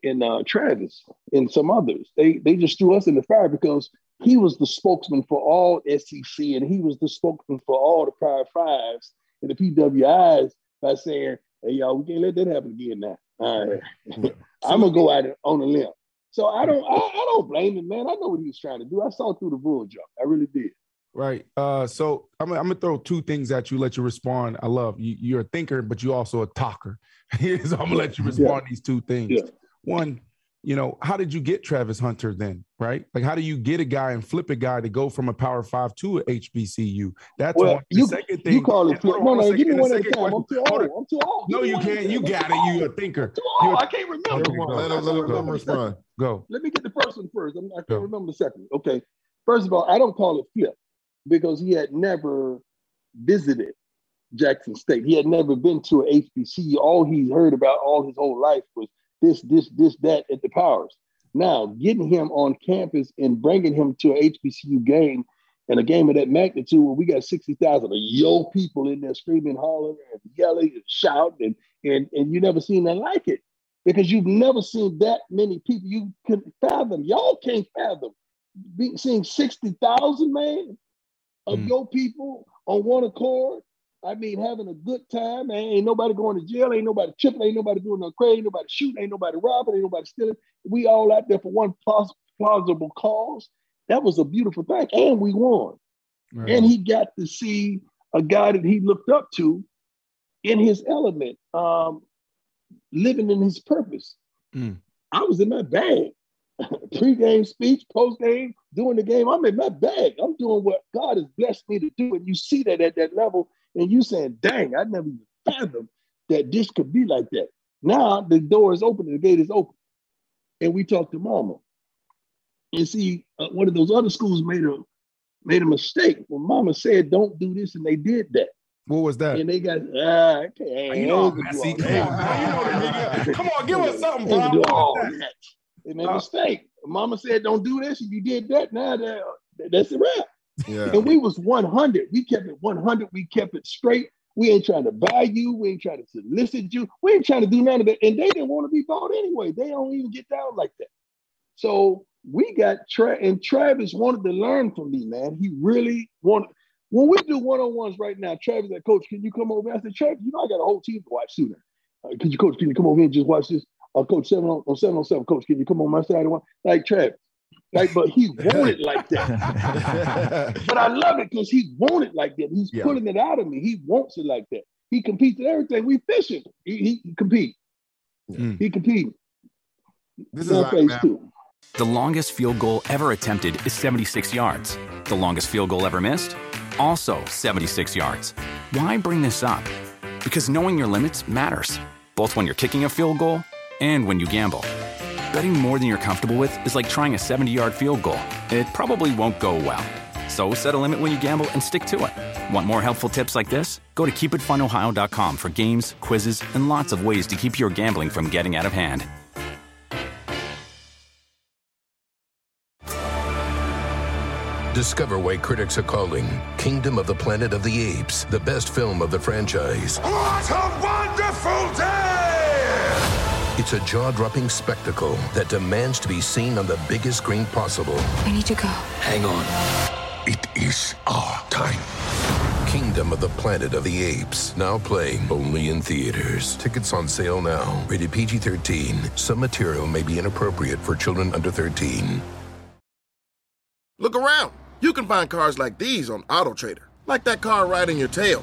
and uh, Travis and some others. They they just threw us in the fire because he was the spokesman for all SEC and he was the spokesman for all the Power Fives and the PWIs by saying, "Hey y'all, we can't let that happen again now." All right, I'm gonna go out on a limb. So I don't I, I don't blame him, man. I know what he was trying to do. I saw through the bull jump. I really did. Right. Uh, so I'm, I'm gonna throw two things at you, let you respond. I love you. You're a thinker, but you're also a talker. so I'm gonna let you respond Yeah. these two things. Yeah. One, you know, how did you get Travis Hunter then? Right? Like, how do you get a guy and flip a guy to go from a Power Five to a HBCU? That's Well, one. The you, second thing. you call it flip. No, no, hold give me on, one at a time. I'm too old. I'm too old. No, you one at a can't. You got it. You a thinker. Too You old. a- I can't remember. Okay, go. Let him, let him, let him respond. Go. Let me get the first one first. I'm, I can't Go. remember the second. Okay. First of all, I don't call it flip because he had never visited Jackson State. He had never been to an HBCU. All he's heard about all his whole life was this, this, this, that at the powers. Now, getting him on campus and bringing him to an HBCU game and a game of that magnitude where we got 60,000 of yo people in there screaming, hollering, and yelling and shouting, and, and, and you never seen that like it because you've never seen that many people. You couldn't fathom. Y'all can't fathom being seeing 60,000, man, of Mm. your people on one accord. I mean, having a good time. Ain't nobody going to jail. Ain't nobody tripping. Ain't nobody doing no crazy. Ain't nobody shooting. Ain't nobody robbing. Ain't nobody stealing. We all out there for one plaus- plausible cause. That was a beautiful thing. And we won. Right. And he got to see a guy that he looked up to in his element, um, living in his purpose. Mm. I was in my bag. Pre-game speech, post-game, doing the game. I'm in my bag. I'm doing what God has blessed me to do. And you see that at that level, and you saying, dang, I never even fathomed that this could be like that. Now the door is open the gate is open. And we talked to mama. And see, uh, one of those other schools made a made a mistake. When mama said, don't do this, and they did that. What was that? And they got, ah, I can't. You know I I'm ain't gonna do messy. Come on. You know. Come on, give us something, bro. do all What was. They made Uh, a mistake. Mama said, "Don't do this." If you did that, now that, that's a wrap. Yeah. And we was 100. We kept it 100. We kept it straight. We ain't trying to buy you. We ain't trying to solicit you. We ain't trying to do none of that. And they didn't want to be bought anyway. They don't even get down like that. So we got Tra- and Travis wanted to learn from me, man. He really wanted. When we do one-on-ones right now, Travis said, Coach, can you come over? I said, Travis, you know I got a whole team to watch sooner. Uh, could you, Coach, can you come over here and just watch this? Uh, Coach, seven on, on seven on seven, Coach, can you come on my side? Like Travis. Like, but he wanted like that. but I love it because he wanted like that. He's Yeah. pulling it out of me. He wants it like that. He competes in everything. We fishing. He, he, he compete. Mm. He compete. This is phase man, two. The longest field goal ever attempted is 76 yards. The longest field goal ever missed? Also 76 yards. Why bring this up? Because knowing your limits matters, both when you're kicking a field goal and when you gamble. Betting more than you're comfortable with is like trying a 70 yard field goal. It probably won't go well. So set a limit when you gamble and stick to it. Want more helpful tips like this? Go to keepitfunohio.com for games, quizzes, and lots of ways to keep your gambling from getting out of hand. Discover why critics are calling Kingdom of the Planet of the Apes the best film of the franchise. What a wonderful day! It's a jaw dropping spectacle that demands to be seen on the biggest screen possible. We need to go. Hang on. It is our time. Kingdom of the Planet of the Apes, now playing only in theaters. Tickets on sale now. Rated PG 13. Some material may be inappropriate for children under 13. Look around. You can find cars like these on AutoTrader, like that car riding your tail.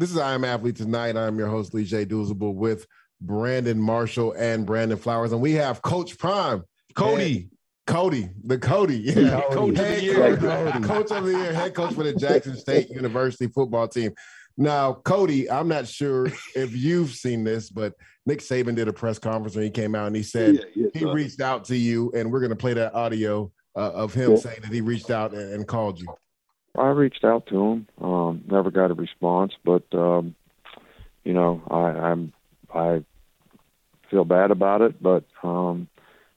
This is I Am Athlete Tonight. I'm your host, Leger Douzable, with Brandon Marshall and Brandon Flowers. And we have Coach Prime. Cody. Head- Cody. The Cody. Yeah. Coach of the year. coach, coach of the year, head coach for the Jackson State University football team. Now, Cody, I'm not sure if you've seen this, but Nick Saban did a press conference when he came out and he said Yeah, yeah, he uh, reached out to you, and we're going to play that audio uh, of him Yeah. saying that he reached out and, and called you. I reached out to him, um, never got a response, but um, you know, I, I'm I feel bad about it, but um,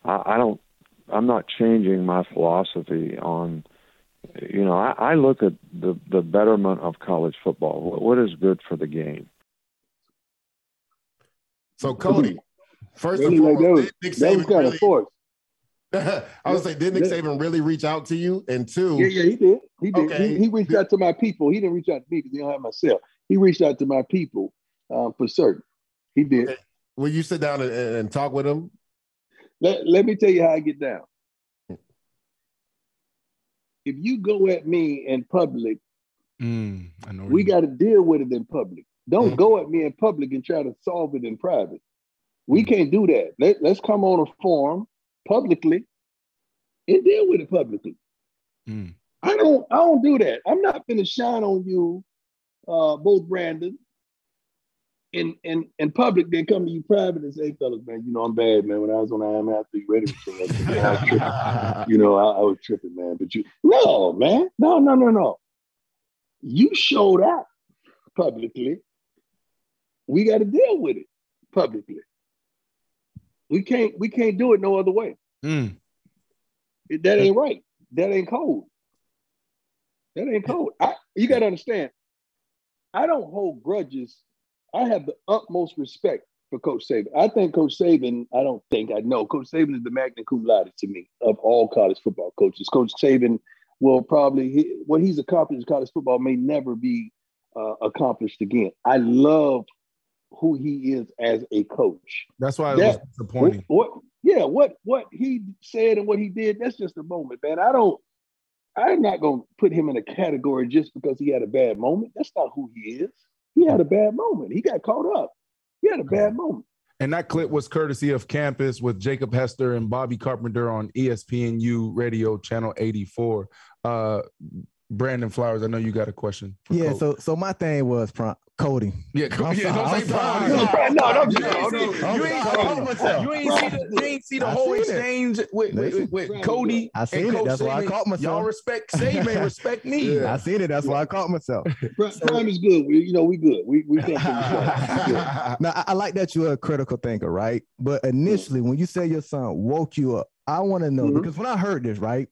I, I don't. I'm not changing my philosophy on. You know, I, I look at the the betterment of college football. What, what is good for the game? So, Cody, first and Really, like, that foremost, was, did Nick that was Saban kind really, of forced. I was say, did Nick Yeah. Saban really reach out to you? And two, Yeah, yeah, he did. He did. Okay. He, he reached out to my people. He didn't reach out to me because he don't have my cell. He reached out to my people uh, for certain. He did. will you sit down and, and talk with him? Let, let me tell you how I get down. If you go at me in public, Mm, I know. we got to deal with it in public. Don't Mhm. go at me in public and try to solve it in private. We can't do that. Let, let's come on a forum publicly and deal with it publicly. Mm. I don't I don't do that. I'm not gonna shine on you, uh, both Brandon. In, in in public, they come to you private and say, fellas, man, you know, I'm bad, man. When I was on I am athlete ready for that, I was tripping. you know, I, I was tripping, man. But you no, man, no, no, no, no. You showed up publicly. We got to deal with it publicly. We can't we can't do it no other way. Mm. That ain't right. That ain't cold. That ain't cold. I, you got to understand. I don't hold grudges. I have the utmost respect for Coach Saban. I think Coach Saban. I don't think I know. Coach Saban is the magna cum laude to me of all college football coaches. Coach Saban will probably he, what he's accomplished in college football may never be uh, accomplished again. I love who he is as a coach. That's why it That- was disappointing. what, yeah, what what he said and what he did, that's just a moment, man. I don't I'm not gonna put him in a category just because he had a bad moment. That's not who he is. He had a bad moment. He got caught up. He had a bad moment. And that clip was courtesy of Campus with Jacob Hester and Bobby Carpenter on ESPNU Radio Channel 84. Uh, Brandon Flowers, I know you got a question. Yeah, Coach. so so my thing was Pro- Cody. Yeah, I'm yeah, don't say I'm Prime. sorry. No, don't You ain't that. see- You ain't sorry. see- you ain't see the you ain't see the I whole seen exchange with, with, with, with Cody. I seen and it. Coach That's why I Saban. caught myself. Y'all respect Saban, respect me. I seen it. That's why I caught myself. Prime is good. We, you know, we good. We we come from the show. now I, I like that you're a critical thinker, right? But initially, when you say your son woke you up, I want to know Mhm. because when I heard this, right,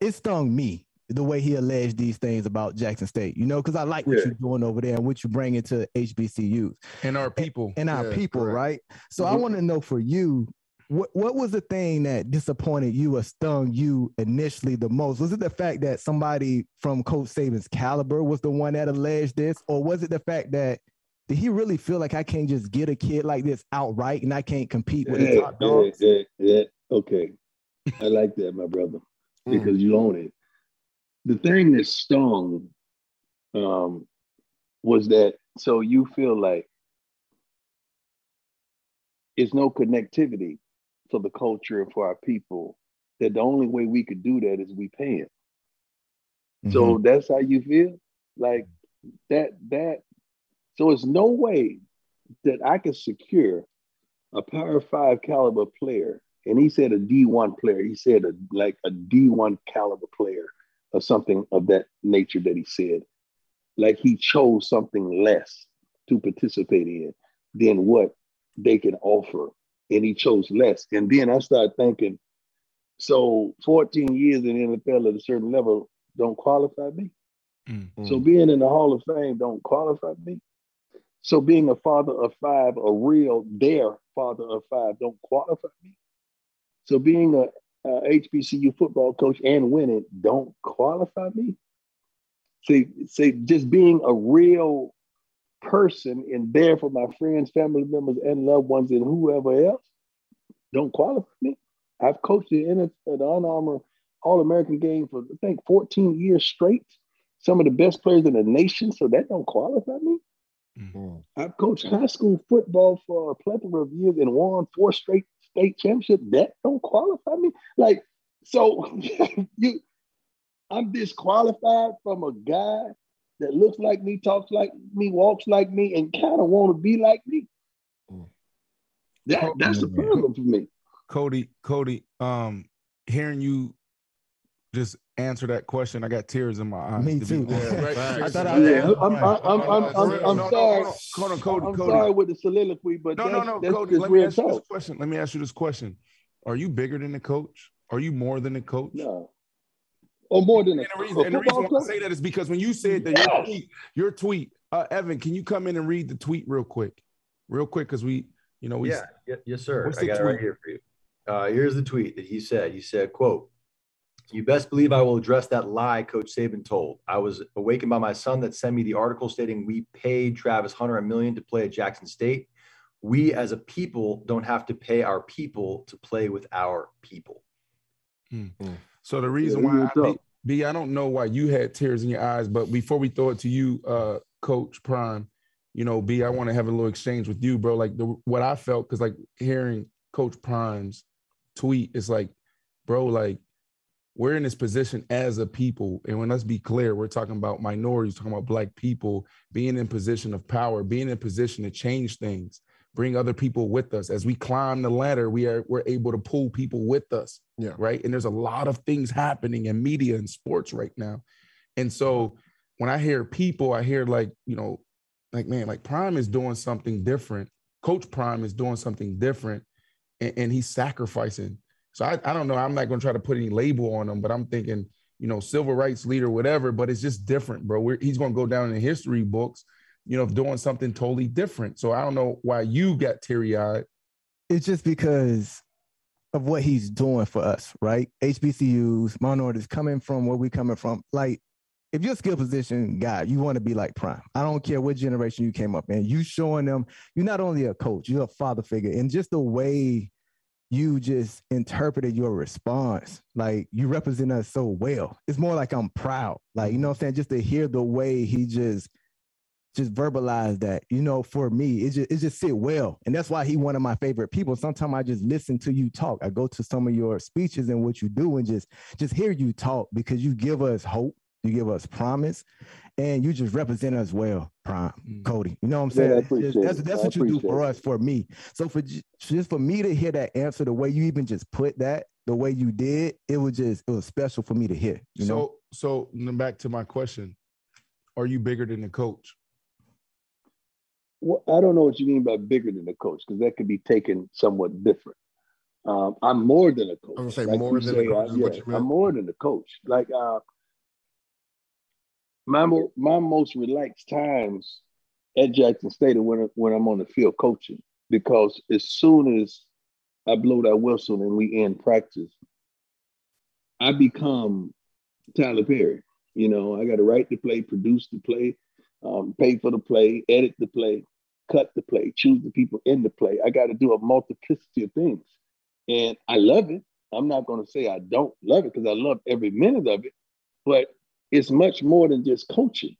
it stung me the way he alleged these things about Jackson State. You know, because I like what Yeah. you're doing over there and what you bring into HBCUs And our people. and our Yeah, people, correct. right? So I Mhm. want to know for you. What, what was the thing that disappointed you or stung you initially the most? Was it the fact that somebody from Coach Saban's caliber was the one that alleged this, or was it the fact that did he really feel like I can't just get a kid like this outright and I can't compete with the top yeah, dogs? yeah, yeah. Okay. I like that, my brother, because you own it. The thing that stung um, was that so you feel like it's no connectivity for the culture and for our people. That the only way we could do that is we pay it. So that's how you feel? Like that that so it's no way that I can secure a power five caliber player. And he said a D1 player. He said a like a D1 caliber player or something of that nature that he said. Like he chose something less to participate in than what they can offer. And he chose less. And then I started thinking, so 14 years in the NFL at a certain level don't qualify me. Mm-hmm. So being in the Hall of Fame don't qualify me. So being a father of five, a real their father of five, don't qualify me. So being a, Uh, a HBCU football coach and winning don't qualify me. See, see, just being a real person and there for my friends, family members, and loved ones, and whoever else don't qualify me. I've coached the NFL, the Under Armour All American game for I think 14 years straight. Some of the best players in the nation, so that don't qualify me. Mm. Mm. I've coached high school football for a plethora of years and won four straight state championships. That don't qualify me. Like, so you, I'm disqualified from a guy that looks like me, talks like me, walks like me, and kind of want to be like me. That, that's the problem for me. Cody, Cody, um, hearing you just answer that question, I got tears in my eyes. Me to too. Yeah, Right? I thought I, yeah. I'm, I'm, I'm, I'm, I'm, No, I'm no, sorry. On, Cody. I'm Cody. sorry with the soliloquy, but No, no, that's, no, that's Cody. Let me real ask you this question. Let me ask you this question: Are you bigger than the coach? Are you more than the coach? No. Or more than a, And the reason, a and the reason why I say that is because when you said that your tweet, your tweet, uh, Evan, can you come in and read the tweet real quick, real quick, because we, you know, we. yeah, y- yes, sir. I the got it right here for you. Uh, here's the tweet that he said. He said, "quote You best believe I will address that lie Coach Saban told. I was awakened by my son that sent me the article stating we paid Travis Hunter a million to play at Jackson State. We as a people don't have to pay our people to play with our people." So the reason Yeah, why real I, B. B, I don't know why you had tears in your eyes, but before we throw it to you, uh, Coach Prime, you know, B, I want to have a little exchange with you, bro. Like the what I felt, because like hearing Coach Prime's tweet, is like, bro, like we're in this position as a people, and when let's be clear, we're talking about minorities, talking about black people being in position of power, being in position to change things, bring other people with us. As we climb the ladder, we are we're able to pull people with us. Yeah. Right. And there's a lot of things happening in media and sports right now. And so when I hear people, I hear like, you know, like, man, like Prime is doing something different. Coach Prime is doing something different and, and he's sacrificing. So I, I don't know. I'm not going to try to put any label on him, but I'm thinking, you know, civil rights leader, whatever, but it's just different, bro. We're, he's going to go down in history books, you know, doing something totally different. So I don't know why you got teary eyed. It's just because of what he's doing for us, right? HBCUs, minorities coming from where we coming from. Like, if you're a skill position guy, you want to be like Prime. I don't care what generation you came up in. You showing them you're not only a coach, you're a father figure, and just the way you just interpreted your response, like you represent us so well. It's more like I'm proud, like you know what I'm saying. Just to hear the way he just just verbalized that. You know, for me, it just it just sit well, and that's why he one of my favorite people. Sometimes I just listen to you talk. I go to some of your speeches and what you do, and just just hear you talk because you give us hope, you give us promise, and you just represent us well, Prime Mm. Cody. You know what I'm Man, I saying? appreciate that's it. that's I what you do for it. us, for me. So for just for me to hear that answer the way you even just put that, the way you did, it was just it was special for me to hear. You so know, so then back to my question: Are you bigger than the coach? Well, I don't know what you mean by bigger than the coach because that could be taken somewhat different. Um, I'm more than a coach. I was gonna say Like more you than say, a coach uh, is what yeah, you meant. I'm more than a coach. Like uh, my mo- my most relaxed times at Jackson State are when when I'm on the field coaching because as soon as I blow that whistle and we end practice, I become Tyler Perry. You know, I got to write the play, produce the play, um, pay for the play, edit the play, cut the play, choose the people in the play. I got to do a multiplicity of things. And I love it. I'm not going to say I don't love it because I love every minute of it, but it's much more than just coaching.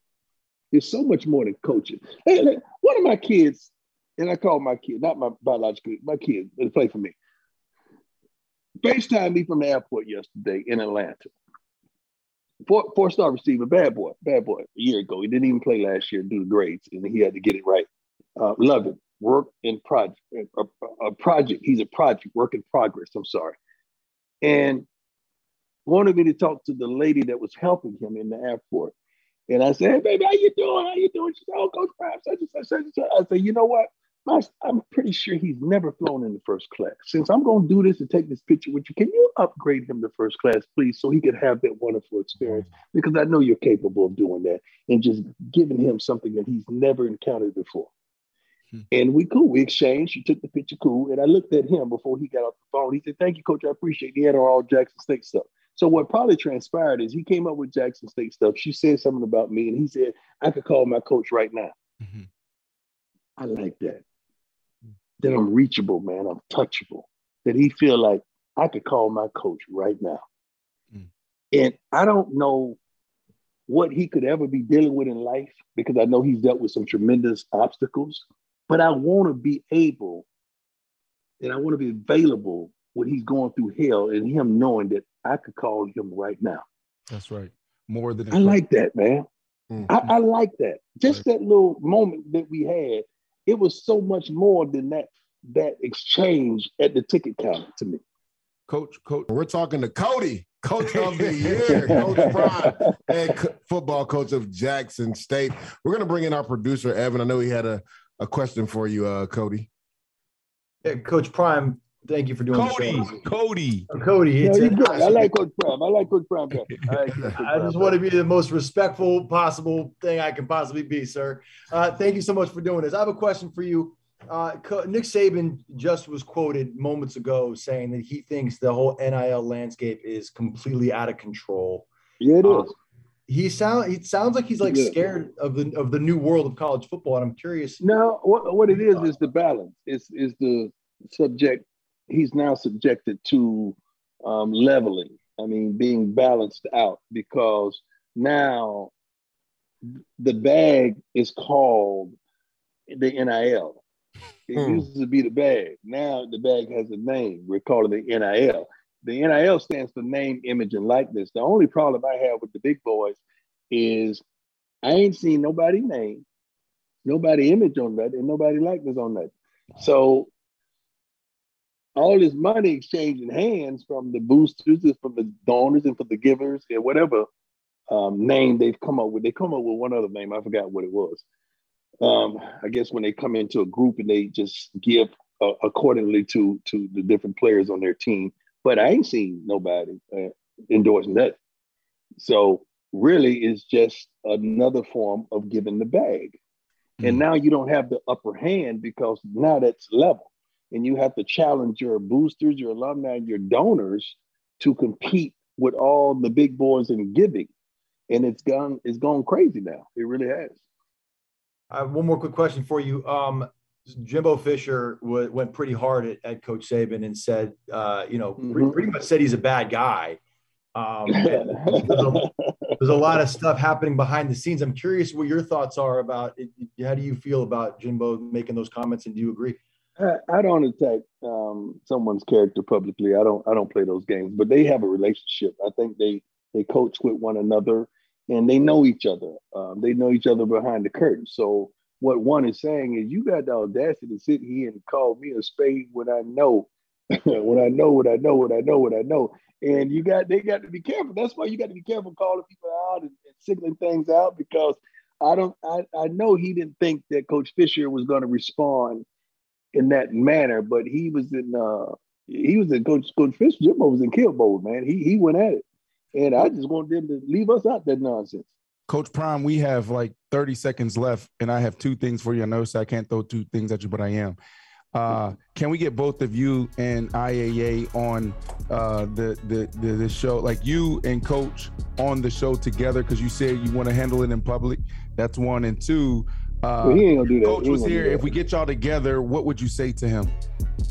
It's so much more than coaching. Hey, one of my kids, and I call my kid, not my biological, my kid, that play for me, FaceTime me from the airport yesterday in Atlanta. Four, four star receiver, bad boy, bad boy. A year ago, he didn't even play last year due to grades, and he had to get it right. Uh, love it. Work in project, a- a project. He's a project, work in progress. I'm sorry, and wanted me to talk to the lady that was helping him in the airport. And I said, "Hey, baby, how you doing? How you doing?" She said, "Oh, Coach Prime, such and such, such and such." I said, "You know what? My, I'm pretty sure he's never flown in the first class. Since I'm going to do this and take this picture with you, can you upgrade him to first class, please, so he could have that wonderful experience? Because I know you're capable of doing that and just giving him something that he's never encountered before. Hmm. And we cool. We exchanged. She took the picture cool. And I looked at him before he got off the phone. He said, Thank you, coach. I appreciate it. He had on all Jackson State stuff. So what probably transpired is he came up with Jackson State stuff. She said something about me, and he said, I could call my coach right now. Mm-hmm. I like that. That I'm reachable, man. I'm touchable. That he feel like I could call my coach right now. Mm. And I don't know what he could ever be dealing with in life because I know he's dealt with some tremendous obstacles. But I want to be able and I want to be available when he's going through hell and him knowing that I could call him right now. That's right. More than I like that, man. Mm. I, I like that. Just that little moment that we had, it was so much more than that that exchange at the ticket counter to me. Coach, coach. We're talking to Cody, coach of the year, Coach Prime, and co- football coach of Jackson State. We're going to bring in our producer, Evan. I know he had a, a question for you, uh, Cody. Yeah, Coach Prime, thank you for doing Cody, the show. Cody, Uh, Cody. No, it's you good. I like Coach Prime. I like Coach Prime. better. I, like I just want to be the most respectful possible thing I can possibly be, sir. Uh, thank you so much for doing this. I have a question for you. Uh, Nick Saban just was quoted moments ago saying that he thinks the whole NIL landscape is completely out of control. Yeah, it Uh, is. he sound it sounds like he's like Yeah. scared of the of the new world of college football, and I'm curious. No, what, what it is is the balance. It's is the subject. He's now subjected to um, leveling. I mean, being balanced out because now the bag is called the NIL. It Hmm. used to be the bag. Now the bag has a name. We're calling it NIL. The NIL stands for name, image, and likeness. The only problem I have with the big boys is I ain't seen nobody name, nobody image on that, and nobody likeness on that. So all this money exchanging hands from the boosters, and from the donors, and from the givers, and whatever um, name they've come up with. They come up with one other name. I forgot what it was. Um, I guess when they come into a group and they just give uh, accordingly to to the different players on their team. But I ain't seen nobody uh, endorsing that. So really, it's just another form of giving the bag. And now you don't have the upper hand because now that's level. And you have to challenge your boosters, your alumni, and your donors to compete with all the big boys in giving. And it's gone, it's gone crazy now. It really has. I have one more quick question for you. Um, Jimbo Fisher w- went pretty hard at, at Coach Saban and said, uh, you know, pre- pretty much said he's a bad guy. Um, there's, a, there's a lot of stuff happening behind the scenes. I'm curious what your thoughts are about it. How do you feel about Jimbo making those comments, and do you agree? I, don't attack um, someone's character publicly. I don't. I don't play those games. But they have a relationship. I think they they coach with one another, and they know each other. Um, they know each other behind the curtain. So what one is saying is, you got the audacity to sit here and call me a spade when I know, when I know what I know, what I know, what I know. And you got they got to be careful. That's why you got to be careful calling people out and, and signaling things out because I don't I, I know he didn't think that Coach Fisher was going to respond in that manner, but he was in uh he was in Coach Coach Fisher. Jimbo was in kill mode, man. He he went at it. And I just want them to leave us out that nonsense. Coach Prime, we have like 30 seconds left, and I have two things for you. I know so I can't throw two things at you, but I am. Uh, can we get both of you and IAA on uh, the, the the the show, like you and Coach on the show together? Because you said you want to handle it in public. That's one, and two. Uh, well, he ain't gonna do that. Coach He was here. If we get y'all together, what would you say to him?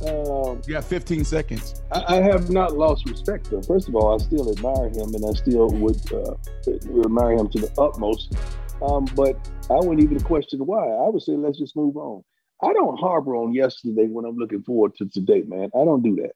Um, you got 15 seconds. I, I have not lost respect for him. First of all, I still admire him, and I still would uh, admire him to the utmost. Um, but I wouldn't even question why. I would say let's just move on. I don't harbor on yesterday when I'm looking forward to today, man. I don't do that.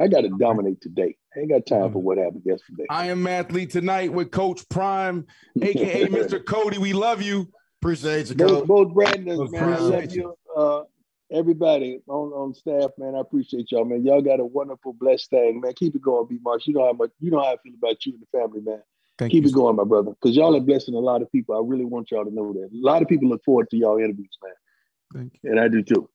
I got to dominate today. I ain't got time for what happened yesterday. I am athlete tonight with Coach Prime, aka Mr. Cody. We love you. Appreciate you, Both, both Brandons, Coach. man. I love Appreciate you. Uh, everybody on, on staff, man. I appreciate y'all, man. Y'all got a wonderful, blessed thing, man. Keep it going, B. Marsh. You know how much you know how I feel about you and the family, man. Thank Keep you, it going, my brother. Because y'all are blessing a lot of people. I really want y'all to know that. A lot of people look forward to y'all interviews, man. Thank you. And I do too.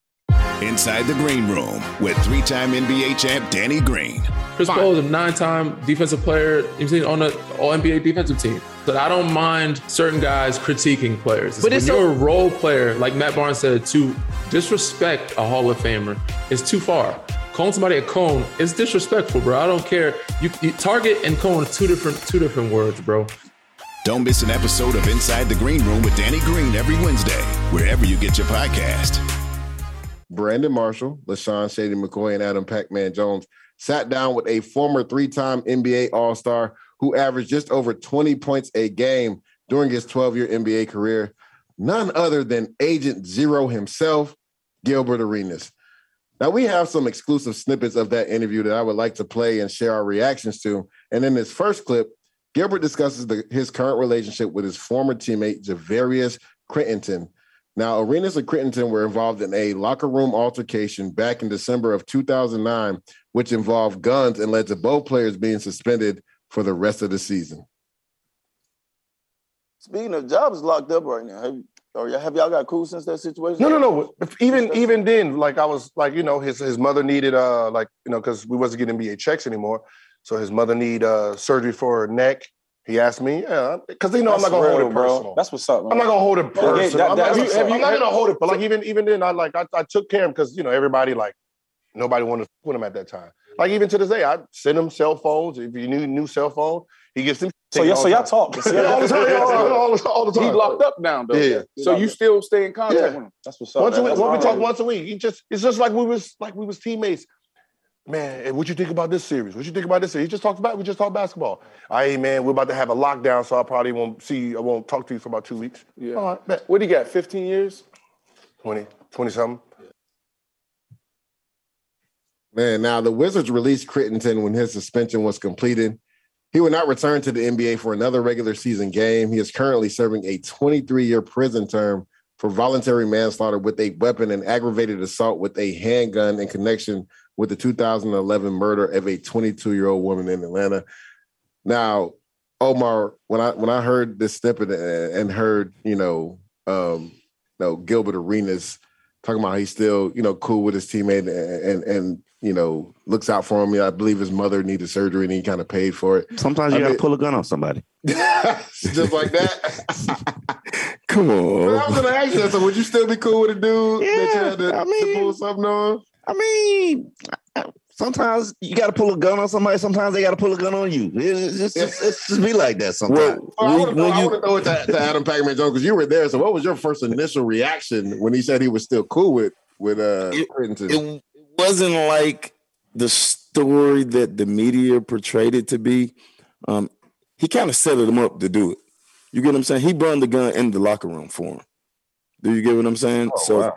Inside the Green Room with three time NBA champ Danny Green. Chris Paul is a nine-time defensive player you've seen on the All NBA defensive team. But I don't mind certain guys critiquing players. But when it's you're so- a role player, like Matt Barnes said, to disrespect a Hall of Famer is too far. Calling somebody a cone is disrespectful, bro. I don't care. You, you target and cone are two different two different words, bro. Don't miss an episode of Inside the Green Room with Danny Green every Wednesday, wherever you get your podcast. Brandon Marshall, LeSean Shady McCoy, and Adam Pac-Man Jones sat down with a former three-time NBA All-Star who averaged just over 20 points a game during his 12-year NBA career. None other than Agent Zero himself, Gilbert Arenas. Now we have some exclusive snippets of that interview that I would like to play and share our reactions to. And in this first clip, Gilbert discusses the, his current relationship with his former teammate Javaris Crittenton. Now, Arenas and Crittenton were involved in a locker room altercation back in December of 2009, which involved guns and led to both players being suspended for the rest of the season. Speaking of jobs locked up right now, have, or have y'all got cool since that situation? No, no, no. Even even then, like I was like, you know, his his mother needed uh like you know because we wasn't getting NBA checks anymore, so his mother need uh surgery for her neck. He asked me, yeah, because you know I'm not gonna real, hold it bro. personal. That's what's up. I'm not gonna hold it Yeah, personal. that- I'm, not, have you- I'm not gonna hold it, but like even even then, I like I, I took care of him because you know everybody like nobody wanted to with him at that time. Like even to this day, I send him cell phones. If you need a new cell phone, he gets them. So yeah, so y'all talk. Yeah, all the time. yeah, all, all, the- all the time. He locked up now, though. Yeah. So you still stay in contact Yeah. with him. That's what's up. Once a week, That's when we talk once a week, he just it's just like we was like we was teammates. Man, hey, what you think about this series? What you think about this series? He just talked about we just talked basketball. Hey man, we're about to have a lockdown, so I probably won't see I won't talk to you for about two weeks. Yeah. All right, bet. What do you got? 15 years? 20, 20 something. Man, now the Wizards released Crittenton when his suspension was completed. He will not return to the NBA for another regular season game. He is currently serving a 23 year prison term for voluntary manslaughter with a weapon and aggravated assault with a handgun in connection with the 2011 murder of a 22 year old woman in Atlanta. Now, Omar, when I when I heard this snippet and and heard you know um, you know Gilbert Arenas talking about he's still you know cool with his teammate and and, and you know looks out for him. I believe his mother needed surgery and he kind of paid for it. Sometimes you I got to mean- pull a gun on somebody. just like that. Come But I on. was gonna ask you that. So would you still be cool with a dude that you had to, I mean- to pull something on? I mean, sometimes you got to pull a gun on somebody. Sometimes they got to pull a gun on you. It's just, it's, it's just be like that sometimes. Well, I want to throw it to, to Adam Pac-Man Jones because you were there. So, what was your first initial reaction when he said he was still cool with with uh it wasn't like the story that the media portrayed it to be. Um, he kind of set him up to do it. You get what I'm saying? He brought the gun in the locker room for him. Do you get what I'm saying? so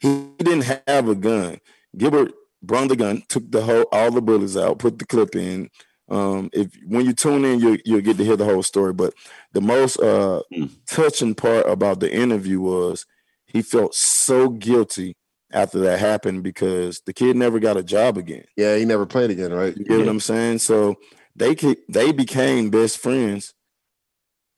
he didn't have a gun. Gilbert brought the gun, took the whole all the bullets out, put the clip in, Um, if when you tune in, you you'll get to hear the whole story. But the most uh, touching part about the interview was he felt so guilty after that happened because the kid never got a job again. Yeah, he never played again, right? You get what I'm saying? So they they became best friends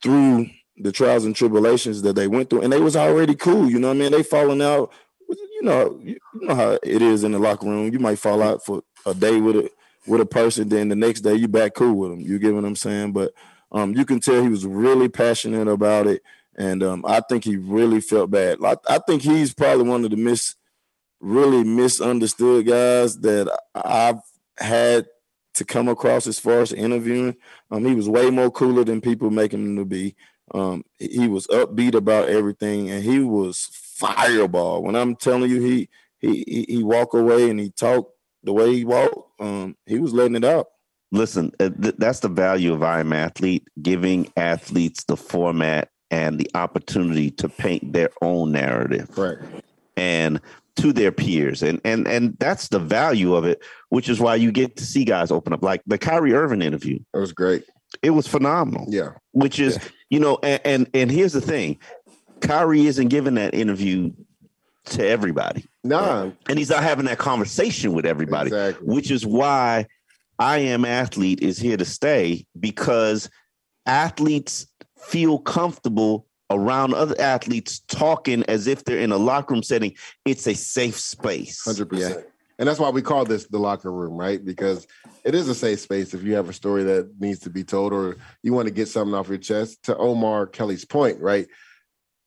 through the trials and tribulations that they went through, and they was already cool. You know what I mean? They falling out. You know, you know how it is in the locker room. You might fall out for a day with a with a person, then the next day you back cool with them. You get what I'm saying? But um, you can tell he was really passionate about it, and um, I think he really felt bad. I, I think he's probably one of the mis really misunderstood guys that I've had to come across as far as interviewing. Um, he was way more cooler than people making him to be. Um, he was upbeat about everything, and he was fireball. When I'm telling you, he he he, he walk away and he talked the way he walked. Um, he was letting it out. Listen, uh, that's the value of I Am Athlete, giving athletes the format and the opportunity to paint their own narrative. Right. And to their peers. And and and that's the value of it, which is why you get to see guys open up. Like the Kyrie Irving interview. It was great. It was phenomenal. Yeah. Which is, you know, and, and and here's the thing. Kyrie isn't giving that interview to everybody. Nah. And he's not having that conversation with everybody, which is why I am athlete is here to stay because athletes feel comfortable around other athletes talking as if they're in a locker room setting. It's a safe space. Hundred percent. And that's why we call this the locker room, right? Because it is a safe space if you have a story that needs to be told or you want to get something off your chest. To Omar Kelly's point, right?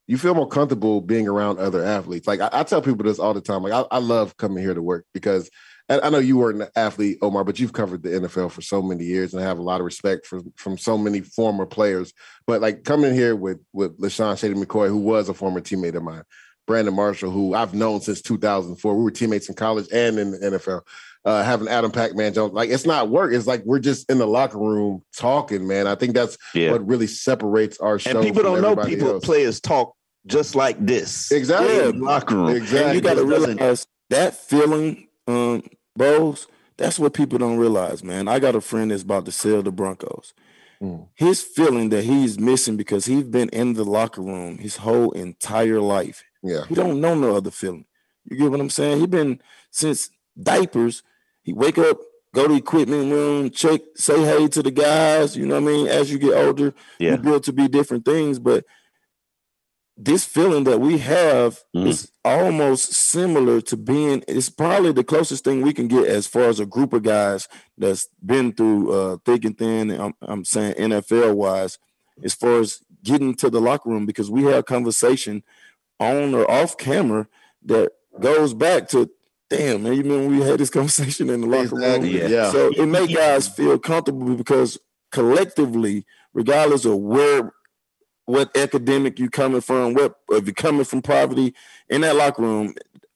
You feel more comfortable being around other athletes. Like I, I tell people this all the time. Like I, I love coming here to work because and I know you weren't an athlete, Omar, but you've covered the NFL for so many years, and I have a lot of respect for from so many former players. But like coming here with with LeSean Shady McCoy, who was a former teammate of mine, Brandon Marshall, who I've known since 2004. We were teammates in college and in the NFL. Uh, having Adam Pac-Man Jones, like it's not work. It's like we're just in the locker room talking, man. I think that's Yeah. what really separates our show. And people from don't know everybody people else. players talk just like this. Exactly. In the locker room. And you got to realize that feeling, um, bros. That's what people don't realize, man. I got a friend that's about to sell the Broncos. Mm. His feeling that he's missing because he's been in the locker room his whole entire life. Yeah, he don't know no other feeling. You get what I'm saying? He been since diapers. He wake up, go to equipment room, check, say hey to the guys. You know what I mean? As you get older, Yeah. you build to be different things, but this feeling that we have is almost similar to being it's probably the closest thing we can get as far as a group of guys that's been through uh thick and thin and I'm, I'm saying nfl wise as far as getting to the locker room because we have a conversation on or off camera that goes back to damn man you remember we had this conversation in the locker room? Exactly, yeah. so it made guys feel comfortable because collectively regardless of where what academic you coming from, what if you're coming from poverty in that locker room,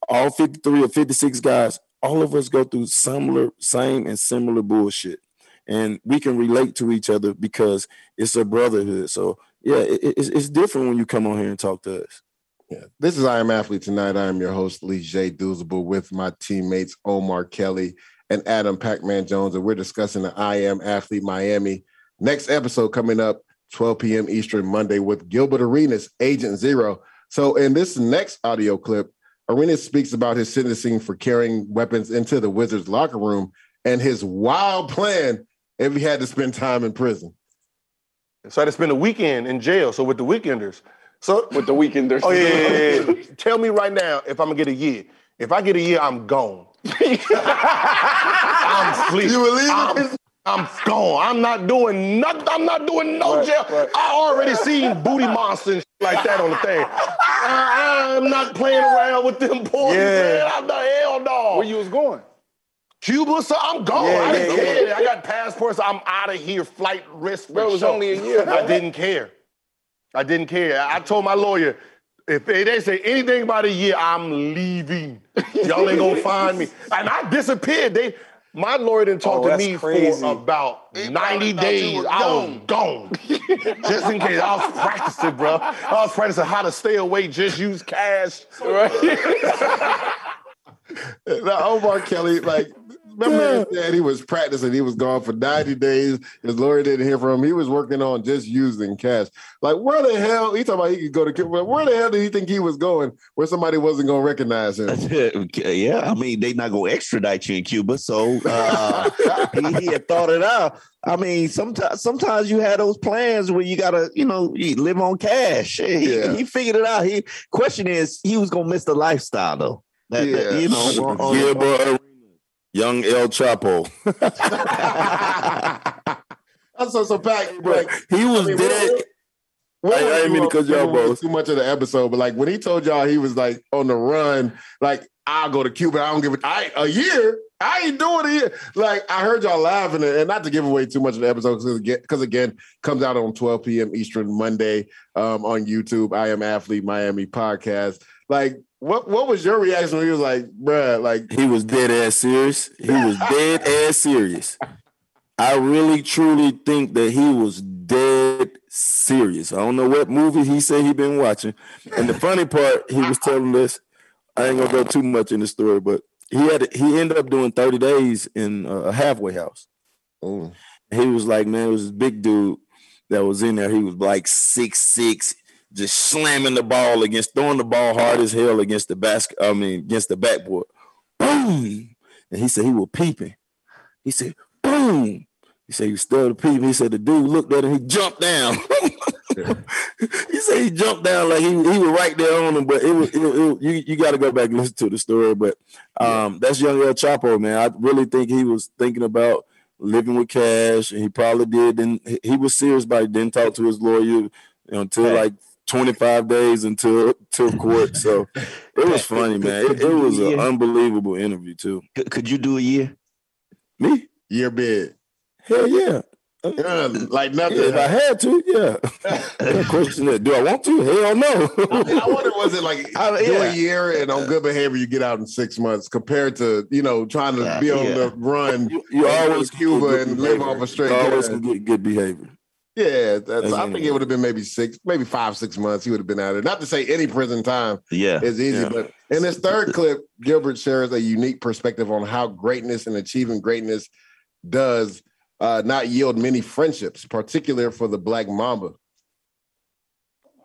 all 53 or 56 guys, all of us go through similar, same and similar bullshit. And we can relate to each other because it's a brotherhood. So yeah, it, it's, it's different when you come on here and talk to us. Yeah. This is I Am Athlete Tonight. I am your host, Leger Douzable, with my teammates Omar Kelly and Adam Pac-Man Jones, and we're discussing the I Am Athlete Miami. Next episode coming up 12 p.m. Eastern Monday with Gilbert Arenas, Agent Zero. So in this next audio clip, Arenas speaks about his sentencing for carrying weapons into the Wizards locker room and his wild plan if he had to spend time in prison. So I had to spend a weekend in jail. So with the weekenders. So with the weekenders. Oh yeah, yeah, yeah, yeah. Tell me right now if I'm gonna get a year. If I get a year, I'm gone. I'm sleep. You believe I'm, I'm gone. I'm not doing nothing. I'm not doing no jail. I already seen booty monster and shit like that on the thing. I, I'm not playing around with them boys. Yeah. Man. I'm the hell no. Where you was going? Cuba, so I'm gone. Yeah, I didn't yeah, care. yeah. I got passports. I'm out of here. Flight risk. Bro, it was only a year. I didn't care. I didn't care. I told my lawyer, if they they say anything about a year, I'm leaving. Y'all ain't gonna find me. And I disappeared. They my lawyer didn't talk Oh, to me crazy. for about 90 days. were I was gone. just in case. I was practicing, bro. I was practicing how to stay away, just use cash. Right? now, Omar Kelly, like, My man said he was practicing. He was gone for 90 days. His lawyer didn't hear from him. He was working on just using cash. Like, where the hell? He talking about he could go to Cuba. Where the hell did he think he was going where somebody wasn't going to recognize him? yeah, I mean, they not going to extradite you in Cuba. So uh, he, he, had thought it out. I mean, sometimes sometimes you have those plans where you got to, you know, you live on cash. He, yeah. he figured it out. He Question is, he was going to miss the lifestyle, though. That, yeah. That, you know, on, on, yeah, but Young El Chapo. I so so back, like, he was I mean, dead. I, I didn't mean to cut y'all both too much of the episode, but like when he told y'all he was like on the run, like I'll go to Cuba. I don't give it. I a year. I ain't doing it. Here. Like I heard y'all laughing, and not to give away too much of the episode because again, because again, comes out on 12 p.m. Eastern Monday um, on YouTube. I am athlete Miami podcast. Like what what was your reaction when he was like, bruh, like he was dead ass serious? He was dead ass serious. I really truly think that he was dead serious. I don't know what movie he said he been watching. And the funny part, he was telling us, I ain't gonna go too much in the story, but he had he ended up doing 30 days in uh, a halfway house. Oh. He was like, man, it was this big dude that was in there. He was like six six just slamming the ball against, throwing the ball hard as hell against the basket. I mean, against the backboard. Boom! And he said he was peeping. He said, boom! He said he still peeping. He said the dude looked at him. He jumped down. he said he jumped down like he, he was right there on him. But it was, it, it, you you got to go back and listen to the story. But um, that's young El Chapo, man. I really think he was thinking about living with cash, and he probably did. And he was serious, but he didn't talk to his lawyer until like 25 days until till court. So it was funny, man. It, it was an unbelievable interview too. Could you do a year? Me? Year bid. Hell yeah. Uh, yeah, like nothing. Yeah, if I had to, yeah. question that, do I want to? Hell no. I, I wonder, was it like I, yeah. do a year and on uh, good behavior you get out in six months compared to you know trying to yeah, be on yeah. the run? You, you always Cuba and live off a straight. You always get good behavior. Yeah, that's, I think it would have been maybe six, maybe five, six months. He would have been out of there. Not to say any prison time yeah, is easy, yeah. but in this third clip, Gilbert shares a unique perspective on how greatness and achieving greatness does uh, not yield many friendships, particularly for the Black Mamba.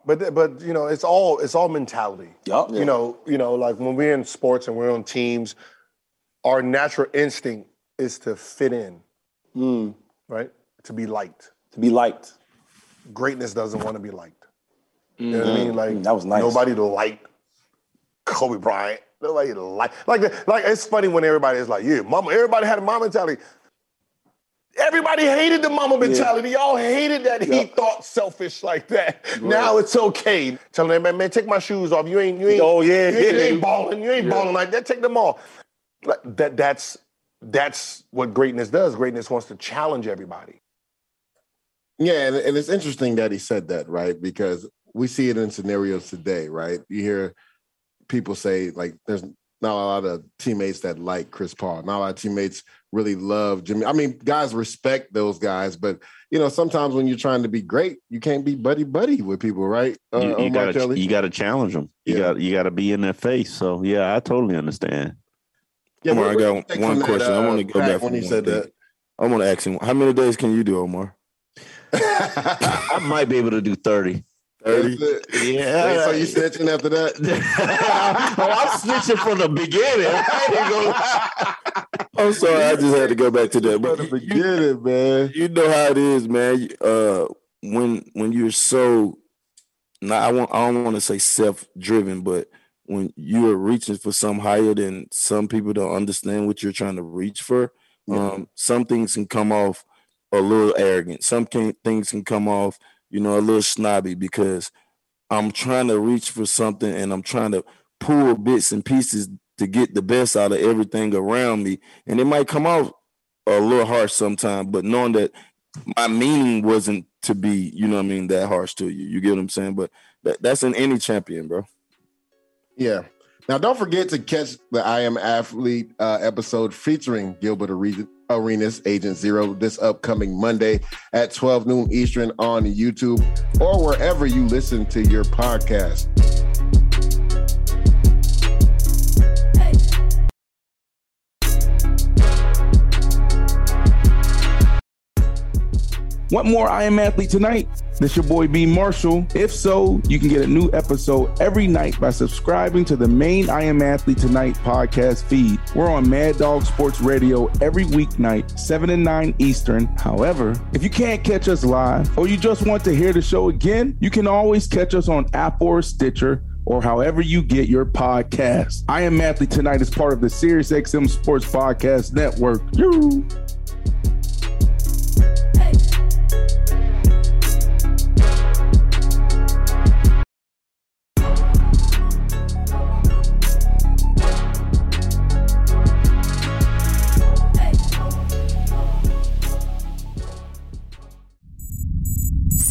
But but you know, it's all it's all mentality. Yep. You know, you know, like when we're in sports and we're on teams, our natural instinct is to fit in, mm. right? To be liked to be liked. Greatness doesn't want to be liked. You know what I mean? Mm-hmm. Like that was nice. Nobody liked Kobe Bryant. Nobody like like like it's funny when everybody is like, yeah, Mamba. Everybody had a Mamba mentality. Everybody hated the Mamba mentality. Yeah. Y'all hated that he thought selfish like that. Right. Now it's okay. Telling them, man, man, take my shoes off. You ain't, you ain't. Oh yeah, you, ain't, you ain't balling. You ain't yeah. balling like that. Take them off. That that's that's what greatness does. Greatness wants to challenge everybody. Yeah, and, and it's interesting that he said that, right? Because we see it in scenarios today, right? You hear people say like there's not a lot of teammates that like Chris Paul. Not a lot of teammates really love Jimmy. I mean, guys respect those guys, but you know, sometimes when you're trying to be great, you can't be buddy buddy with people, right? Uh, you, you gotta you gotta challenge them. You yeah. got you gotta be in their face. So yeah, I totally understand. Yeah, Omar, I got one question. That, uh, I want to go back when he said thing. that. I want to ask him, how many days can you do, Omar? I might be able to do 30. 30? Yeah. So you snitching after that? oh, I'm snitching from the beginning. I'm sorry, I just had to go back to that. But the beginning, man. You know how it is, man. Uh, when when you're so now I want I don't want to say self-driven, but when you are reaching for some higher than some people don't understand what you're trying to reach for, yeah. um, some things can come off a little arrogant. Some can, things can come off, you know, a little snobby because I'm trying to reach for something and I'm trying to pull bits and pieces to get the best out of everything around me. And it might come off a little harsh sometimes, but knowing that my meaning wasn't to be, you know what I mean, that harsh to you. You get what I'm saying? But that, that's in any champion, bro. Yeah. Now, don't forget to catch the I Am Athlete uh, episode featuring Gilbert Arenas Agent Zero this upcoming Monday at 12 noon Eastern on YouTube or wherever you listen to your podcast. Want more I Am Athlete tonight? This your boy B Marshall. If so, you can get a new episode every night by subscribing to the main I Am Athlete Tonight podcast feed. We're on Mad Dog Sports Radio every weeknight, 7 and 9 Eastern. However, if you can't catch us live or you just want to hear the show again, you can always catch us on Apple or Stitcher or however you get your podcast. I Am Athlete Tonight is part of the SiriusXM Sports Podcast Network. You.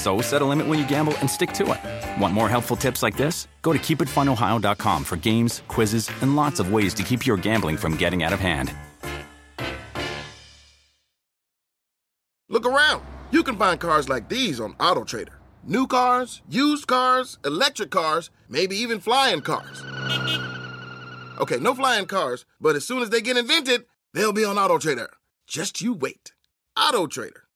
So set a limit when you gamble and stick to it. Want more helpful tips like this? Go to keepitfunohio.com for games, quizzes, and lots of ways to keep your gambling from getting out of hand. Look around. You can find cars like these on AutoTrader. New cars, used cars, electric cars, maybe even flying cars. Okay, no flying cars, but as soon as they get invented, they'll be on AutoTrader. Just you wait. AutoTrader.